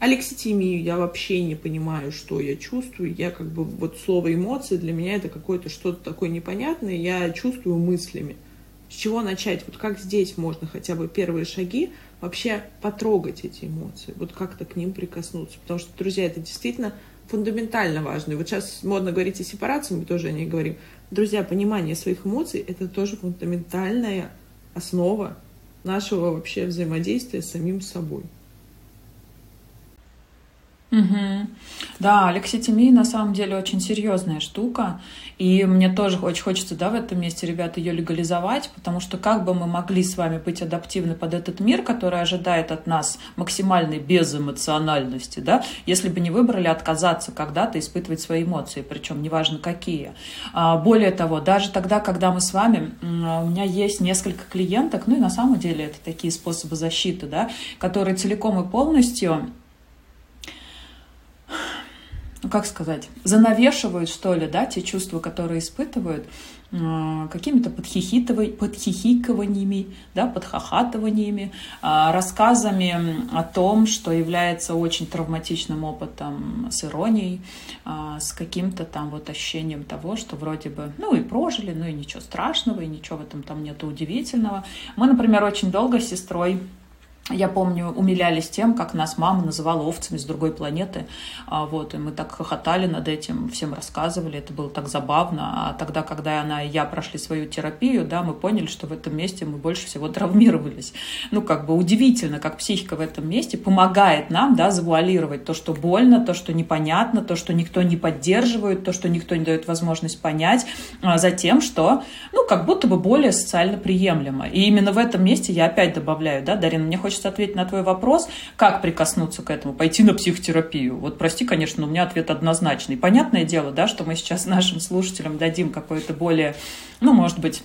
алекситимию, я вообще не понимаю, что я чувствую. Я как бы, вот слово эмоции для меня это какое-то что-то такое непонятное, я чувствую мыслями С чего начать? Вот как здесь можно хотя бы первые шаги вообще потрогать эти эмоции, вот как-то к ним прикоснуться. Потому что, друзья, это действительно фундаментально важно. И вот сейчас модно говорить о сепарации, мы тоже о ней говорим. Друзья, понимание своих эмоций – это тоже фундаментальная основа нашего вообще взаимодействия с самим собой. Угу. Да, алекситимия на самом деле очень серьезная штука. И мне тоже очень хочется, да, в этом месте, ребята, ее легализовать, потому что как бы мы могли с вами быть адаптивны под этот мир, который ожидает от нас максимальной безэмоциональности, да, если бы не выбрали отказаться когда-то испытывать свои эмоции, причем неважно какие. А, более того, даже тогда, когда мы с вами, у меня есть несколько клиенток, ну и на самом деле это такие способы защиты, да, которые целиком и полностью ну как сказать, занавешивают, что ли, да, те чувства, которые испытывают, э, какими-то подхихикываниями, да, подхахатываниями, э, рассказами о том, что является очень травматичным опытом с иронией, э, с каким-то там вот ощущением того, что вроде бы, ну и прожили, ну и ничего страшного, и ничего в этом там нету удивительного. Мы, например, очень долго с сестрой я помню, умилялись тем, как нас мама называла овцами с другой планеты. А, вот, и мы так хохотали над этим, всем рассказывали, это было так забавно. А тогда, когда она и я прошли свою терапию, да, мы поняли, что в этом месте мы больше всего травмировались. Ну, как бы удивительно, как психика в этом месте помогает нам, да, завуалировать то, что больно, то, что непонятно, то, что никто не поддерживает, то, что никто не дает возможность понять, а, за тем, что, ну, как будто бы более социально приемлемо. И именно в этом месте я опять добавляю, да, Дарина, мне хочется хочется ответить на твой вопрос, как прикоснуться к этому, пойти на психотерапию. Вот прости, конечно, но у меня ответ однозначный. Понятное дело, да, что мы сейчас нашим слушателям дадим какое-то более, ну, может быть,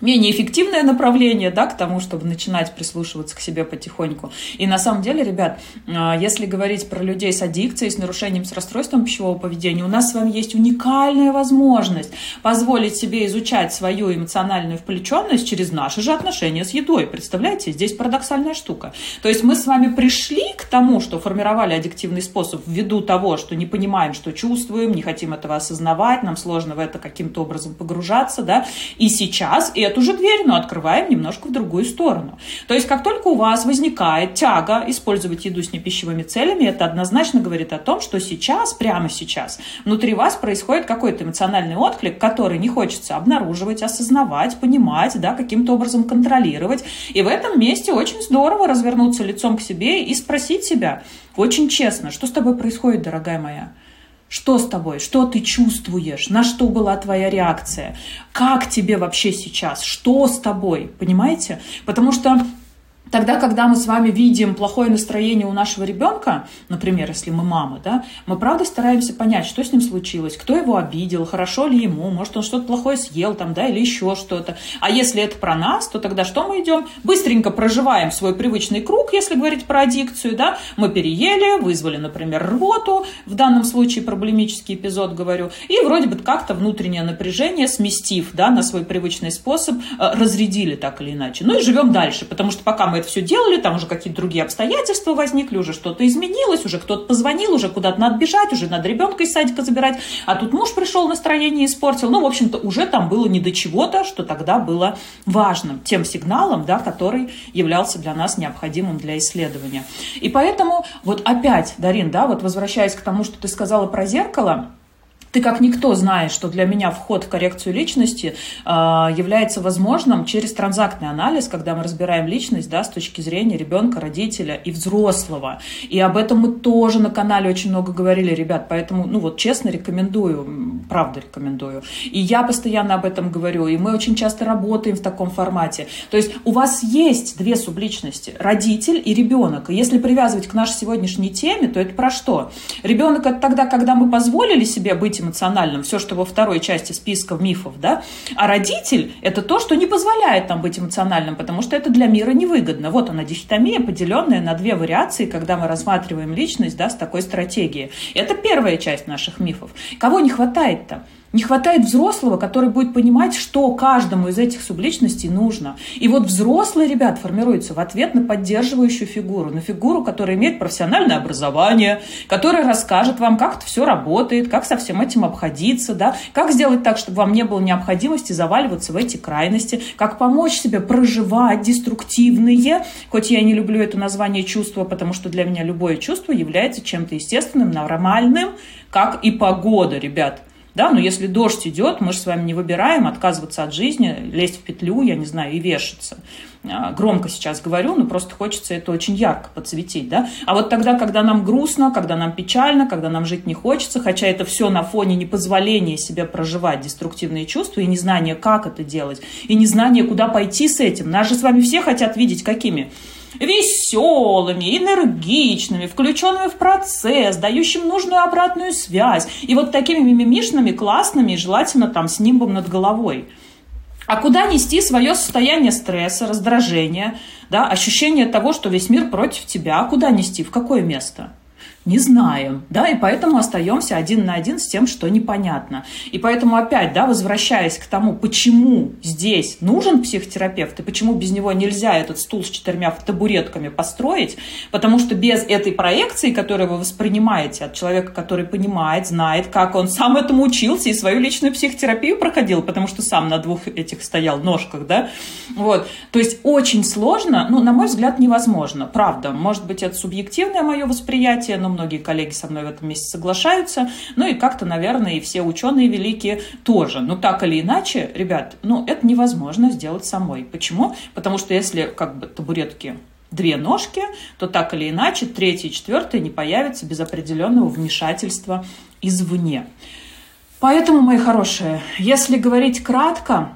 менее эффективное направление, да, к тому, чтобы начинать прислушиваться к себе потихоньку. И на самом деле, ребят, а, если говорить про людей с аддикцией, с нарушением, с расстройством пищевого поведения, у нас с вами есть уникальная возможность позволить себе изучать свою эмоциональную включенность через наши же отношения с едой. Представляете, здесь парадоксальная штука. То есть мы с вами пришли к тому, что формировали аддиктивный способ ввиду того, что не понимаем, что чувствуем, не хотим этого осознавать, нам сложно в это каким-то образом погружаться, да, и сейчас, и эту же дверь, но открываем немножко в другую сторону. То есть, как только у вас возникает тяга использовать еду с непищевыми целями, это однозначно говорит о том, что сейчас, прямо сейчас, внутри вас происходит какой-то эмоциональный отклик, который не хочется обнаруживать, осознавать, понимать, да, каким-то образом контролировать. И в этом месте очень здорово развернуться лицом к себе и спросить себя очень честно, что с тобой происходит, дорогая моя? Что с тобой? Что ты чувствуешь? На что была твоя реакция? Как тебе вообще сейчас? Что с тобой? Понимаете? Потому что Тогда, когда мы с вами видим плохое настроение у нашего ребенка, например, если мы мама, да, мы правда стараемся понять, что с ним случилось, кто его обидел, хорошо ли ему, может, он что-то плохое съел там, да, или еще что-то. А если это про нас, то тогда что мы идем? Быстренько проживаем свой привычный круг, если говорить про аддикцию, да, мы переели, вызвали, например, рвоту, в данном случае проблемический эпизод говорю, и вроде бы как-то внутреннее напряжение, сместив, да, на свой привычный способ, э, разрядили так или иначе. Ну и живем дальше, потому что пока мы мы это все делали, там уже какие-то другие обстоятельства возникли, уже что-то изменилось, уже кто-то позвонил, уже куда-то надо бежать, уже надо ребенка из садика забирать, а тут муж пришел, настроение испортил. Ну, в общем-то, уже там было не до чего-то, что тогда было важным, тем сигналом, да, который являлся для нас необходимым для исследования. И поэтому вот опять, Дарин, да, вот возвращаясь к тому, что ты сказала про зеркало, ты как никто знаешь, что для меня вход в коррекцию личности э, является возможным через транзактный анализ, когда мы разбираем личность да, с точки зрения ребенка, родителя и взрослого. И об этом мы тоже на канале очень много говорили, ребят. Поэтому, ну вот честно рекомендую, правда рекомендую. И я постоянно об этом говорю, и мы очень часто работаем в таком формате. То есть у вас есть две субличности, родитель и ребенок. И если привязывать к нашей сегодняшней теме, то это про что? Ребенок это тогда, когда мы позволили себе быть эмоциональным, все, что во второй части списка мифов, да, а родитель – это то, что не позволяет нам быть эмоциональным, потому что это для мира невыгодно. Вот она, дихотомия, поделенная на две вариации, когда мы рассматриваем личность, да, с такой стратегией. Это первая часть наших мифов. Кого не хватает-то? Не хватает взрослого, который будет понимать, что каждому из этих субличностей нужно. И вот взрослый, ребят, формируется в ответ на поддерживающую фигуру, на фигуру, которая имеет профессиональное образование, которая расскажет вам, как это все работает, как со всем этим обходиться, да, как сделать так, чтобы вам не было необходимости заваливаться в эти крайности, как помочь себе проживать деструктивные, хоть я не люблю это название чувства, потому что для меня любое чувство является чем-то естественным, нормальным, как и погода, ребят. Да, но если дождь идет, мы же с вами не выбираем отказываться от жизни, лезть в петлю, я не знаю, и вешаться. А, громко сейчас говорю, но просто хочется это очень ярко подсветить, да. А вот тогда, когда нам грустно, когда нам печально, когда нам жить не хочется, хотя это все на фоне непозволения себе проживать деструктивные чувства и незнания, как это делать, и незнания, куда пойти с этим. Нас же с вами все хотят видеть какими? Веселыми, энергичными, включенными в процесс, дающим нужную обратную связь. И вот такими мимимишными, классными, желательно там с нимбом над головой. А куда нести свое состояние стресса, раздражения, да, ощущение того, что весь мир против тебя? А куда нести? В какое место? Не знаем, да, и поэтому остаемся один на один с тем, что непонятно. И поэтому опять, да, возвращаясь к тому, почему здесь нужен психотерапевт и почему без него нельзя этот стул с четырьмя табуретками построить, потому что без этой проекции, которую вы воспринимаете от человека, который понимает, знает, как он сам этому учился и свою личную психотерапию проходил, потому что сам на двух этих стоял ножках, да, вот, то есть очень сложно, ну, на мой взгляд, невозможно, правда, может быть, это субъективное мое восприятие, но многие коллеги со мной в этом месте соглашаются, ну и как-то, наверное, и все ученые великие тоже. Но так или иначе, ребят, ну это невозможно сделать самой. Почему? Потому что если как бы табуретки две ножки, то так или иначе третья и четвертая не появятся без определенного вмешательства извне. Поэтому, мои хорошие, если говорить кратко,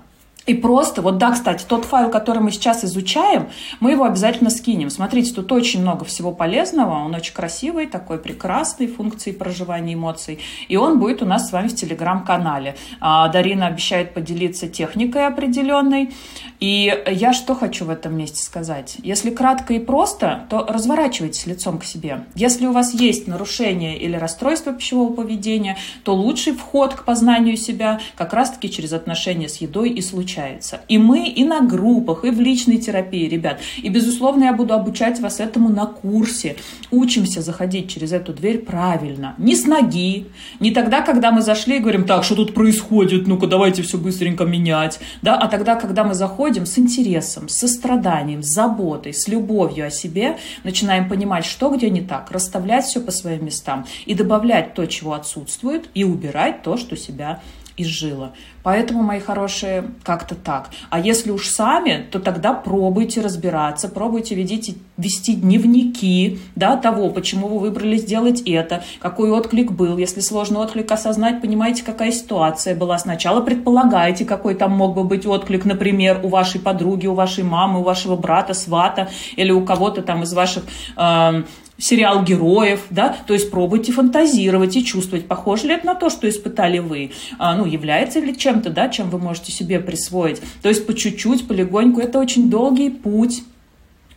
и просто, вот да, кстати, тот файл, который мы сейчас изучаем, мы его обязательно скинем. Смотрите, тут очень много всего полезного, он очень красивый, такой прекрасный, функции проживания эмоций. И он будет у нас с вами в телеграм-канале. А, Дарина обещает поделиться техникой определенной. И я что хочу в этом месте сказать? Если кратко и просто, то разворачивайтесь лицом к себе. Если у вас есть нарушение или расстройство пищевого поведения, то лучший вход к познанию себя как раз-таки через отношения с едой и случайно получается. И мы и на группах, и в личной терапии, ребят. И, безусловно, я буду обучать вас этому на курсе. Учимся заходить через эту дверь правильно. Не с ноги, не тогда, когда мы зашли и говорим, так, что тут происходит, ну-ка давайте все быстренько менять. Да? А тогда, когда мы заходим с интересом, с состраданием, с заботой, с любовью о себе, начинаем понимать, что где не так, расставлять все по своим местам и добавлять то, чего отсутствует, и убирать то, что себя изжила. Поэтому, мои хорошие, как-то так. А если уж сами, то тогда пробуйте разбираться, пробуйте ведите, вести дневники да, того, почему вы выбрали сделать это, какой отклик был. Если сложный отклик осознать, понимаете, какая ситуация была. Сначала предполагаете, какой там мог бы быть отклик, например, у вашей подруги, у вашей мамы, у вашего брата, свата или у кого-то там из ваших э, сериал героев, да, то есть пробуйте фантазировать и чувствовать, похоже ли это на то, что испытали вы, а, ну, является ли чем-то, да, чем вы можете себе присвоить. То есть по чуть-чуть, полегоньку, это очень долгий путь,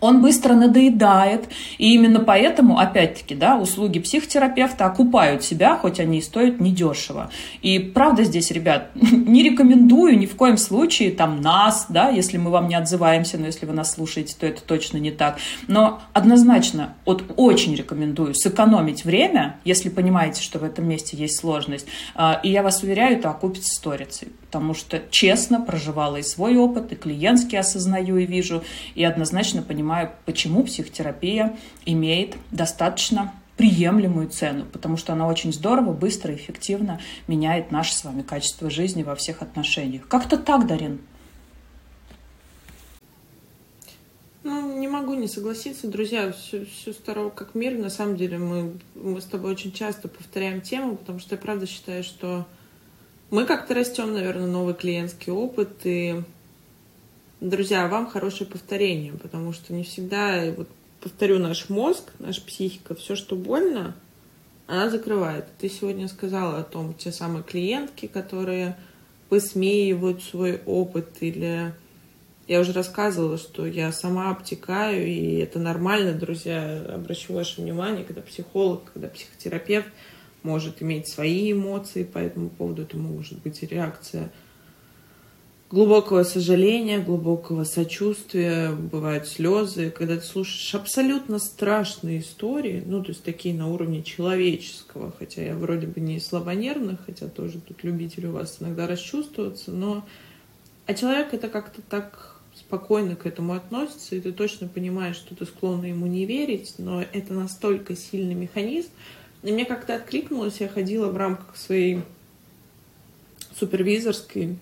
он быстро надоедает. И именно поэтому, опять-таки, да, услуги психотерапевта окупают себя, хоть они и стоят недешево. И правда здесь, ребят, не рекомендую ни в коем случае там нас, да, если мы вам не отзываемся, но если вы нас слушаете, то это точно не так. Но однозначно, вот очень рекомендую сэкономить время, если понимаете, что в этом месте есть сложность. А, и я вас уверяю, это окупится сторицей потому что честно проживала и свой опыт, и клиентский осознаю и вижу, и однозначно понимаю, почему психотерапия имеет достаточно приемлемую цену, потому что она очень здорово, быстро эффективно меняет наше с вами качество жизни во всех отношениях. Как-то так, Дарин. Ну, не могу не согласиться, друзья, все, все старого как мир. На самом деле мы, мы с тобой очень часто повторяем тему, потому что я правда считаю, что мы как-то растем, наверное, новый клиентский опыт, и, друзья, вам хорошее повторение, потому что не всегда, вот повторю, наш мозг, наша психика, все, что больно, она закрывает. Ты сегодня сказала о том, те самые клиентки, которые высмеивают свой опыт или я уже рассказывала, что я сама обтекаю, и это нормально, друзья. Обращу ваше внимание, когда психолог, когда психотерапевт может иметь свои эмоции по этому поводу, это может быть реакция глубокого сожаления, глубокого сочувствия, бывают слезы, когда ты слушаешь абсолютно страшные истории, ну, то есть такие на уровне человеческого, хотя я вроде бы не слабонервных, хотя тоже тут любитель у вас иногда расчувствоваться, но а человек это как-то так спокойно к этому относится, и ты точно понимаешь, что ты склонна ему не верить, но это настолько сильный механизм. И мне как-то откликнулось, я ходила в рамках своей супервизорской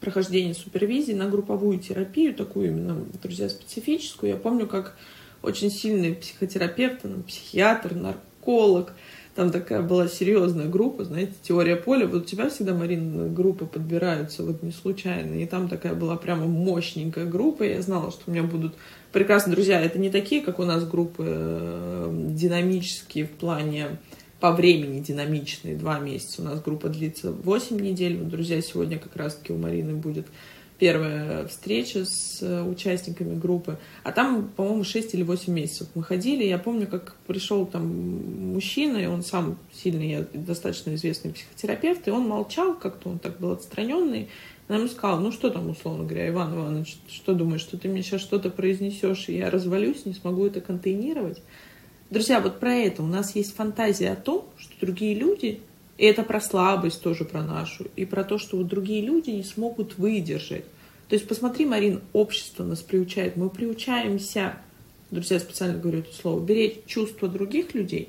прохождения супервизии на групповую терапию, такую именно, друзья, специфическую. Я помню, как очень сильный психотерапевт, психиатр, нарколог, там такая была серьезная группа, знаете, теория поля. Вот у тебя всегда, Марина, группы подбираются вот не случайно. И там такая была прямо мощненькая группа. Я знала, что у меня будут прекрасные друзья. Это не такие, как у нас группы э, динамические в плане по времени динамичные, два месяца. У нас группа длится 8 недель. Вот, друзья, сегодня как раз-таки у Марины будет первая встреча с э, участниками группы, а там, по-моему, 6 или 8 месяцев мы ходили. Я помню, как пришел там мужчина, и он сам сильный, достаточно известный психотерапевт, и он молчал как-то, он так был отстраненный. Она ему сказала, ну что там, условно говоря, Иван Иванович, что думаешь, что ты мне сейчас что-то произнесешь, и я развалюсь, не смогу это контейнировать? Друзья, вот про это. У нас есть фантазия о том, что другие люди и это про слабость тоже про нашу. И про то, что вот другие люди не смогут выдержать. То есть посмотри, Марин, общество нас приучает. Мы приучаемся, друзья, специально говорю это слово, беречь чувства других людей,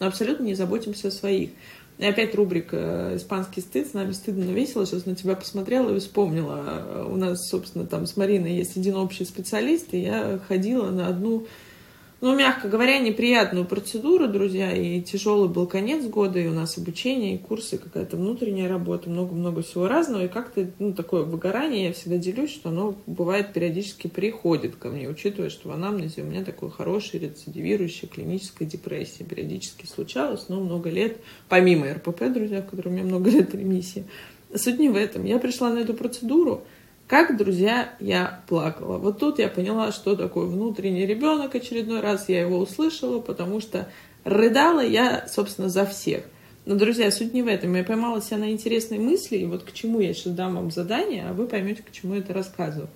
но абсолютно не заботимся о своих. И опять рубрика «Испанский стыд». С нами стыдно, но весело. Сейчас на тебя посмотрела и вспомнила. У нас, собственно, там с Мариной есть один общий специалист, и я ходила на одну ну, мягко говоря, неприятную процедуру, друзья, и тяжелый был конец года, и у нас обучение, и курсы, какая-то внутренняя работа, много-много всего разного, и как-то, ну, такое выгорание, я всегда делюсь, что оно бывает периодически приходит ко мне, учитывая, что в анамнезе у меня такой хороший рецидивирующая клиническая депрессия периодически случалось, но много лет, помимо РПП, друзья, в котором у меня много лет ремиссии. Суть не в этом. Я пришла на эту процедуру, как, друзья, я плакала. Вот тут я поняла, что такое внутренний ребенок очередной раз. Я его услышала, потому что рыдала я, собственно, за всех. Но, друзья, суть не в этом. Я поймала себя на интересной мысли, и вот к чему я сейчас дам вам задание, а вы поймете, к чему это рассказываю.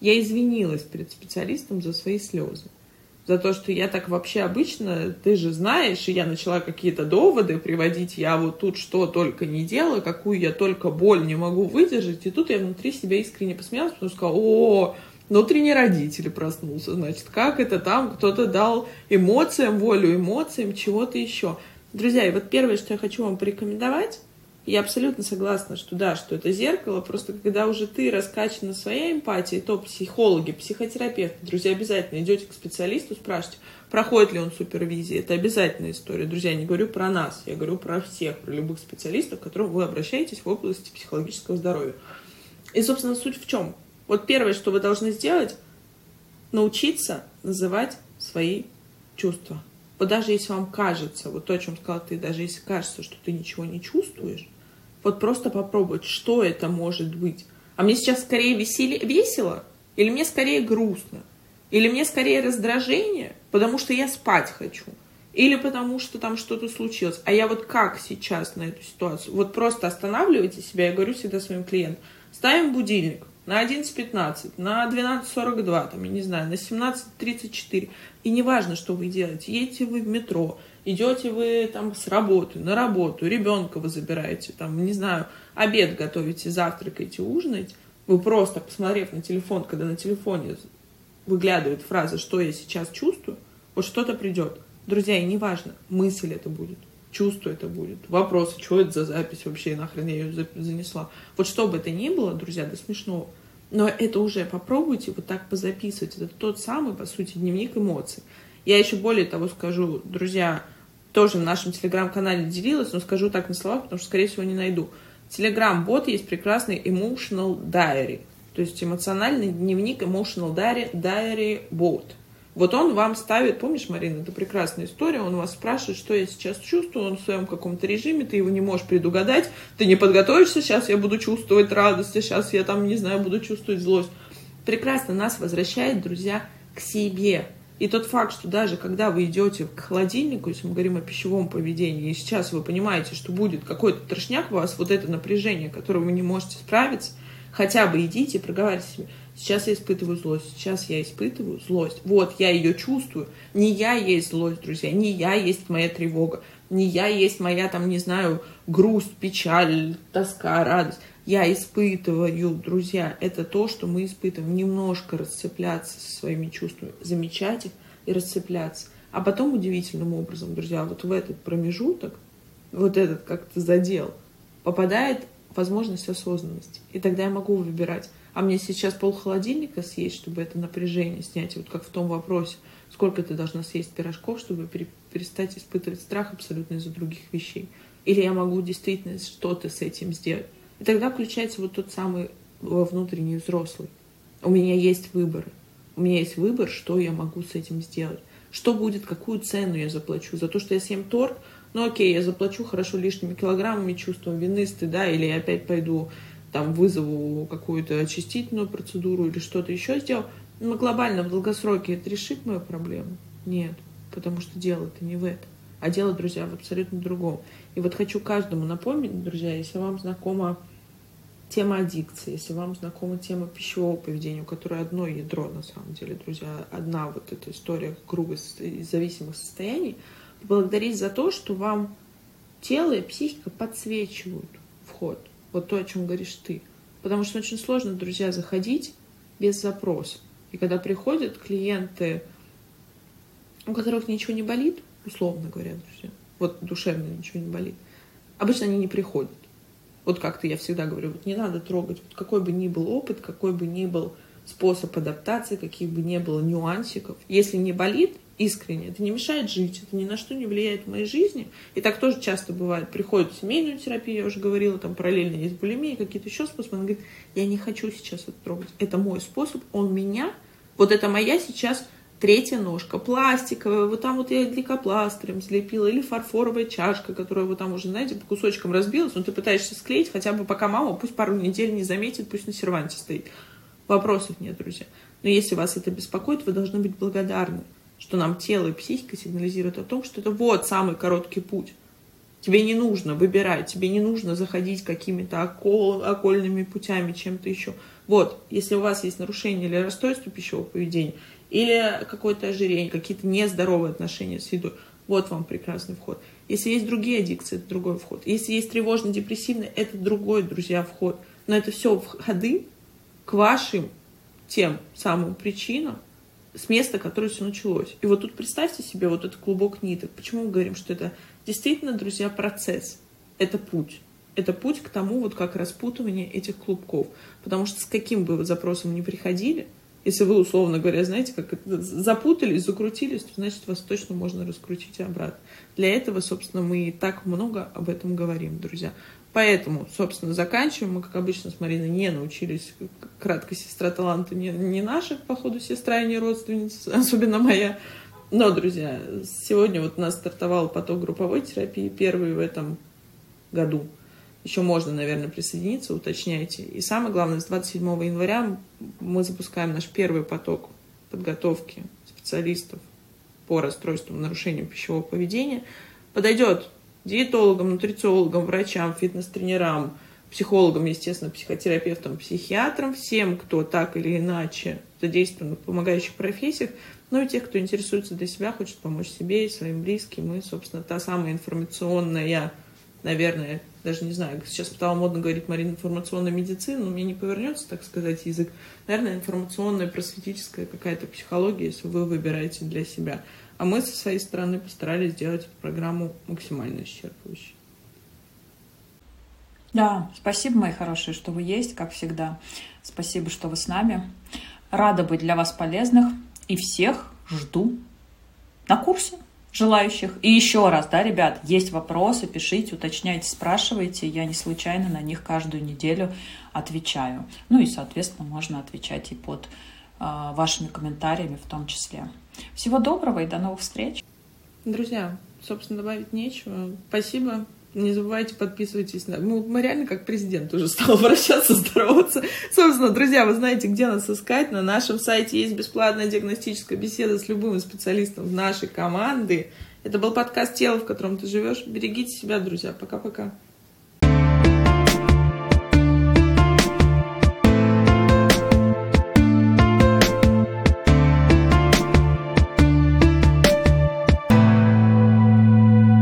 Я извинилась перед специалистом за свои слезы за то, что я так вообще обычно, ты же знаешь, и я начала какие-то доводы приводить, я вот тут что только не делаю, какую я только боль не могу выдержать, и тут я внутри себя искренне посмеялась, потому что сказала, о, внутренний родитель проснулся, значит, как это там кто-то дал эмоциям волю, эмоциям, чего-то еще. Друзья, и вот первое, что я хочу вам порекомендовать, я абсолютно согласна, что да, что это зеркало, просто когда уже ты раскачана своей эмпатией, то психологи, психотерапевты, друзья, обязательно идете к специалисту, спрашивайте, проходит ли он супервизии. Это обязательная история. Друзья, я не говорю про нас, я говорю про всех, про любых специалистов, к которым вы обращаетесь в области психологического здоровья. И, собственно, суть в чем? Вот первое, что вы должны сделать, научиться называть свои чувства. Вот даже если вам кажется, вот то, о чем сказала ты, даже если кажется, что ты ничего не чувствуешь, вот просто попробовать, что это может быть. А мне сейчас скорее весели... весело, или мне скорее грустно, или мне скорее раздражение, потому что я спать хочу, или потому что там что-то случилось. А я вот как сейчас на эту ситуацию? Вот просто останавливайте себя, я говорю всегда своим клиентам, ставим будильник на 11.15, на 12.42, там, я не знаю, на 17.34. И неважно, что вы делаете, едете вы в метро, идете вы там с работы, на работу, ребенка вы забираете, там, не знаю, обед готовите, завтракаете, ужинаете, вы просто, посмотрев на телефон, когда на телефоне выглядывает фраза «что я сейчас чувствую», вот что-то придет. Друзья, и неважно, мысль это будет, чувство это будет, вопросы, что это за запись вообще, нахрен я ее занесла. Вот что бы это ни было, друзья, до смешного, но это уже попробуйте вот так позаписывать. Это тот самый, по сути, дневник эмоций. Я еще более того скажу, друзья, тоже в нашем телеграм-канале делилась, но скажу так на словах, потому что, скорее всего, не найду. Телеграм-бот есть прекрасный Emotional Diary, то есть эмоциональный дневник Emotional Diary, Diary Bot. Вот он вам ставит, помнишь, Марина, это прекрасная история, он вас спрашивает, что я сейчас чувствую, он в своем каком-то режиме, ты его не можешь предугадать, ты не подготовишься, сейчас я буду чувствовать радость, а сейчас я там, не знаю, буду чувствовать злость. Прекрасно нас возвращает, друзья, к себе. И тот факт, что даже когда вы идете к холодильнику, если мы говорим о пищевом поведении, и сейчас вы понимаете, что будет какой-то трошняк у вас, вот это напряжение, которое вы не можете справиться, хотя бы идите и проговаривайте себе, сейчас я испытываю злость, сейчас я испытываю злость. Вот, я ее чувствую. Не я есть злость, друзья, не я есть моя тревога, не я есть моя, там, не знаю, грусть, печаль, тоска, радость. Я испытываю, друзья, это то, что мы испытываем. Немножко расцепляться со своими чувствами, замечать их и расцепляться. А потом удивительным образом, друзья, вот в этот промежуток, вот этот как-то задел, попадает возможность осознанности. И тогда я могу выбирать, а мне сейчас пол холодильника съесть, чтобы это напряжение снять, вот как в том вопросе, сколько ты должна съесть пирожков, чтобы перестать испытывать страх абсолютно из-за других вещей. Или я могу действительно что-то с этим сделать. И тогда включается вот тот самый внутренний взрослый. У меня есть выборы. У меня есть выбор, что я могу с этим сделать. Что будет, какую цену я заплачу. За то, что я съем торт, ну окей, я заплачу хорошо лишними килограммами, чувством вины, стыда, или я опять пойду там вызову какую-то очистительную процедуру или что-то еще сделал. Но глобально, в долгосроке это решит мою проблему? Нет, потому что дело-то не в этом. А дело, друзья, в абсолютно другом. И вот хочу каждому напомнить, друзья, если вам знакома тема аддикции, если вам знакома тема пищевого поведения, у которой одно ядро, на самом деле, друзья, одна вот эта история круга зависимых состояний, поблагодарить за то, что вам тело и психика подсвечивают вход. Вот то, о чем говоришь ты. Потому что очень сложно, друзья, заходить без запроса. И когда приходят клиенты, у которых ничего не болит, условно говоря, друзья, вот душевно ничего не болит, обычно они не приходят. Вот как-то я всегда говорю, вот не надо трогать, вот какой бы ни был опыт, какой бы ни был способ адаптации, каких бы ни было нюансиков. Если не болит, искренне. Это не мешает жить, это ни на что не влияет в моей жизни. И так тоже часто бывает. Приходит в семейную терапию, я уже говорила, там параллельно есть булимия, какие-то еще способы. Он говорит, я не хочу сейчас это трогать. Это мой способ, он меня, вот это моя сейчас третья ножка, пластиковая, вот там вот я гликопластырем слепила, или фарфоровая чашка, которая вот там уже, знаете, по кусочкам разбилась, но ты пытаешься склеить, хотя бы пока мама пусть пару недель не заметит, пусть на серванте стоит. Вопросов нет, друзья. Но если вас это беспокоит, вы должны быть благодарны что нам тело и психика сигнализируют о том, что это вот самый короткий путь. Тебе не нужно выбирать, тебе не нужно заходить какими-то окол, окольными путями, чем-то еще. Вот, если у вас есть нарушение или расстройство пищевого поведения, или какое-то ожирение, какие-то нездоровые отношения с едой, вот вам прекрасный вход. Если есть другие аддикции, это другой вход. Если есть тревожно-депрессивный, это другой, друзья, вход. Но это все входы к вашим тем самым причинам, с места, которое все началось. И вот тут представьте себе вот этот клубок ниток. Почему мы говорим, что это действительно, друзья, процесс. Это путь. Это путь к тому, вот как распутывание этих клубков. Потому что с каким бы вы запросом ни приходили, если вы, условно говоря, знаете, как запутались, закрутились, то значит вас точно можно раскрутить обратно. Для этого, собственно, мы и так много об этом говорим, друзья. Поэтому, собственно, заканчиваем. Мы, как обычно, с Мариной не научились. Кратко, сестра таланта не, не наша, походу, сестра и не родственница, особенно моя. Но, друзья, сегодня вот у нас стартовал поток групповой терапии, первый в этом году. Еще можно, наверное, присоединиться, уточняйте. И самое главное, с 27 января мы запускаем наш первый поток подготовки специалистов по расстройствам нарушениям пищевого поведения. Подойдет диетологам, нутрициологам, врачам, фитнес-тренерам, психологам, естественно, психотерапевтам, психиатрам, всем, кто так или иначе задействован в помогающих профессиях, ну и тех, кто интересуется для себя, хочет помочь себе и своим близким. И, собственно, та самая информационная, наверное, даже не знаю, сейчас стало модно говорить, Марина, информационная медицина, но мне не повернется, так сказать, язык. Наверное, информационная, просветительская какая-то психология, если вы выбираете для себя. А мы со своей стороны постарались сделать программу максимально исчерпывающей. Да, спасибо, мои хорошие, что вы есть, как всегда. Спасибо, что вы с нами. Рада быть для вас полезных. И всех жду на курсе желающих. И еще раз, да, ребят, есть вопросы, пишите, уточняйте, спрашивайте. Я не случайно на них каждую неделю отвечаю. Ну и, соответственно, можно отвечать и под э, вашими комментариями в том числе. Всего доброго и до новых встреч. Друзья, собственно, добавить нечего. Спасибо Не забывайте, подписывайтесь на... Ну, мы реально как президент уже стал обращаться, здороваться. Собственно, друзья, вы знаете, где нас искать. На нашем сайте есть бесплатная диагностическая беседа с любым специалистом нашей команды. Это был подкаст «Тело, в котором ты живешь». Берегите себя, друзья. Пока-пока.